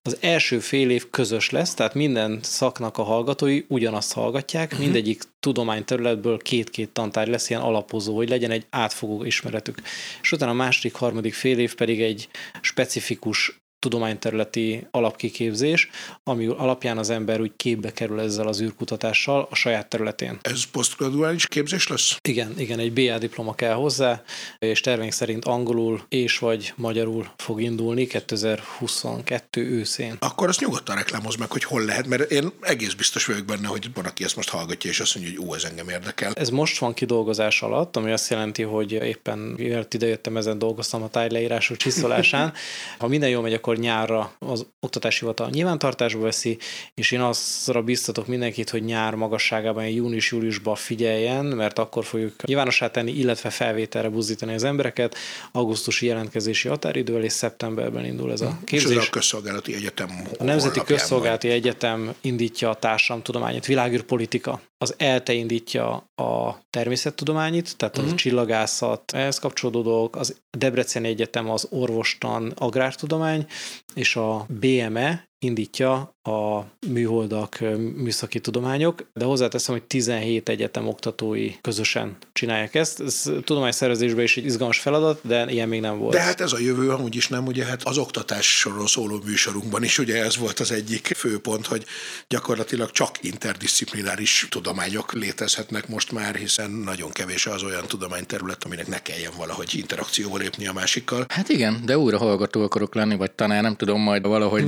az első fél év közös lesz, tehát minden szaknak a hallgatói ugyanazt hallgatják, uh-huh. mindegyik tudományterületből két-két tantár lesz ilyen alapozó, hogy legyen egy átfogó ismeretük. És utána a második, harmadik fél év pedig egy specifikus tudományterületi alapkiképzés, ami alapján az ember úgy képbe kerül ezzel az űrkutatással a saját területén. Ez posztgraduális képzés lesz? Igen, igen, egy BA diploma kell hozzá, és tervénk szerint angolul és vagy magyarul fog indulni 2022 őszén. Akkor azt nyugodtan reklámoz meg, hogy hol lehet, mert én egész biztos vagyok benne, hogy van, aki ezt most hallgatja, és azt mondja, hogy ú, ez engem érdekel. Ez most van kidolgozás alatt, ami azt jelenti, hogy éppen miért idejöttem, ezen dolgoztam a tájleírású csiszolásán. <laughs> ha minden jól megy, akkor akkor nyárra az oktatási hivatal nyilvántartásba veszi, és én azra biztatok mindenkit, hogy nyár magasságában június-júliusban figyeljen, mert akkor fogjuk nyilvánossá tenni, illetve felvételre buzdítani az embereket. Augusztusi jelentkezési határidővel és szeptemberben indul ez a képzés. És a Közszolgálati Egyetem A Nemzeti Közszolgálati vagy? Egyetem indítja a társadalomtudományot, világűrpolitika. Az ELTE indítja a természettudományit, tehát uh-huh. csillagászat, ehhez kapcsolódó dolgok, az Debreceni Egyetem az orvostan, agrártudomány, és a BME indítja a műholdak műszaki tudományok, de hozzáteszem, hogy 17 egyetem oktatói közösen csinálják ezt. Ez tudományszervezésben is egy izgalmas feladat, de ilyen még nem volt. De hát ez a jövő amúgy is nem, ugye hát az oktatásról szóló műsorunkban is ugye ez volt az egyik főpont, hogy gyakorlatilag csak interdisziplináris tudományok létezhetnek most már, hiszen nagyon kevés az olyan tudományterület, aminek ne kelljen valahogy interakcióba lépni a másikkal. Hát igen, de újra hallgató akarok lenni, vagy tanár, nem tudom majd valahogy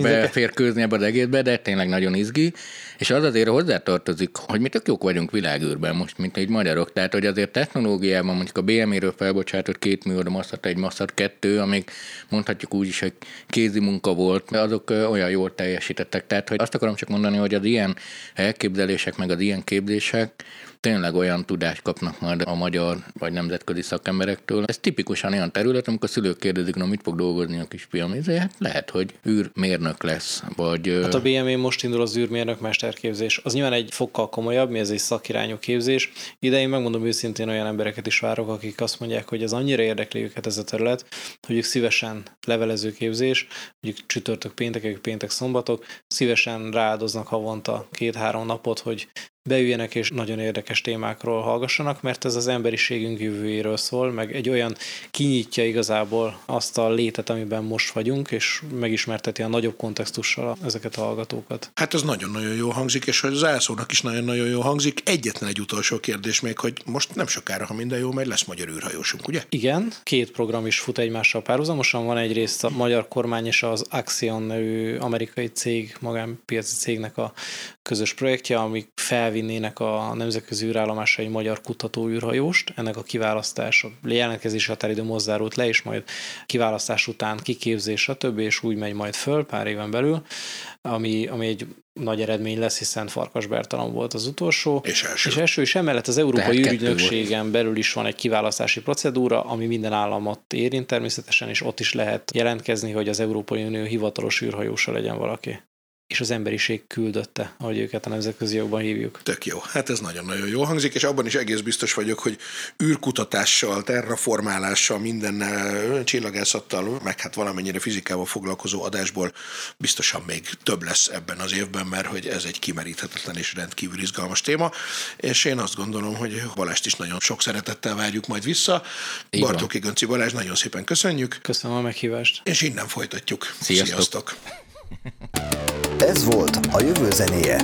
beférkőzni ebbe az egészbe, de tényleg nagyon izgi, és az azért hozzátartozik, hogy mi tök jók vagyunk világűrben most, mint egy magyarok. Tehát, hogy azért technológiában mondjuk a BME-ről felbocsátott két műhold, Massat egy Massat kettő, amik mondhatjuk úgy is, hogy kézi munka volt, azok olyan jól teljesítettek. Tehát, hogy azt akarom csak mondani, hogy az ilyen elképzelések, meg az ilyen képzések, tényleg olyan tudást kapnak majd a magyar vagy nemzetközi szakemberektől. Ez tipikusan olyan terület, amikor a szülők kérdezik, na mit fog dolgozni a kisfiam, hát lehet, hogy űrmérnök lesz, vagy... Hát a BME most indul az űrmérnök mesterképzés. Az nyilván egy fokkal komolyabb, mi ez egy szakirányú képzés. Ide én megmondom őszintén olyan embereket is várok, akik azt mondják, hogy ez annyira érdekli őket ez a terület, hogy ők szívesen levelező képzés, mondjuk csütörtök, péntekek, péntek, szombatok, szívesen rááldoznak havonta két-három napot, hogy beüljenek és nagyon érdekes témákról hallgassanak, mert ez az emberiségünk jövőjéről szól, meg egy olyan kinyitja igazából azt a létet, amiben most vagyunk, és megismerteti a nagyobb kontextussal ezeket a hallgatókat. Hát ez nagyon-nagyon jó hangzik, és az elszónak is nagyon-nagyon jó hangzik. Egyetlen egy utolsó kérdés még, hogy most nem sokára, ha minden jó megy, lesz magyar űrhajósunk, ugye? Igen, két program is fut egymással párhuzamosan. Van egyrészt a magyar kormány és az Axion nevű amerikai cég, magánpiaci cégnek a közös projektje, ami felvinnének a nemzetközi űrállomásra egy magyar kutató űrhajóst. Ennek a kiválasztás, a jelentkezési határidő mozzárult le, és majd kiválasztás után kiképzés, stb. és úgy megy majd föl pár éven belül, ami, ami egy nagy eredmény lesz, hiszen Farkas Bertalan volt az utolsó. És első. És első, és emellett az Európai űrügynökségen belül is van egy kiválasztási procedúra, ami minden államot érint természetesen, és ott is lehet jelentkezni, hogy az Európai Unió hivatalos űrhajósa legyen valaki és az emberiség küldötte, ahogy őket a nemzetközi jogban hívjuk. Tök jó. Hát ez nagyon-nagyon jó hangzik, és abban is egész biztos vagyok, hogy űrkutatással, terraformálással, mindennel, csillagászattal, meg hát valamennyire fizikával foglalkozó adásból biztosan még több lesz ebben az évben, mert hogy ez egy kimeríthetetlen és rendkívül izgalmas téma, és én azt gondolom, hogy Balást is nagyon sok szeretettel várjuk majd vissza. Bartóki Gönci Balázs, nagyon szépen köszönjük. Köszönöm a meghívást. És innen folytatjuk. Sziasztok. Sziasztok. Ez volt a jövő zenéje.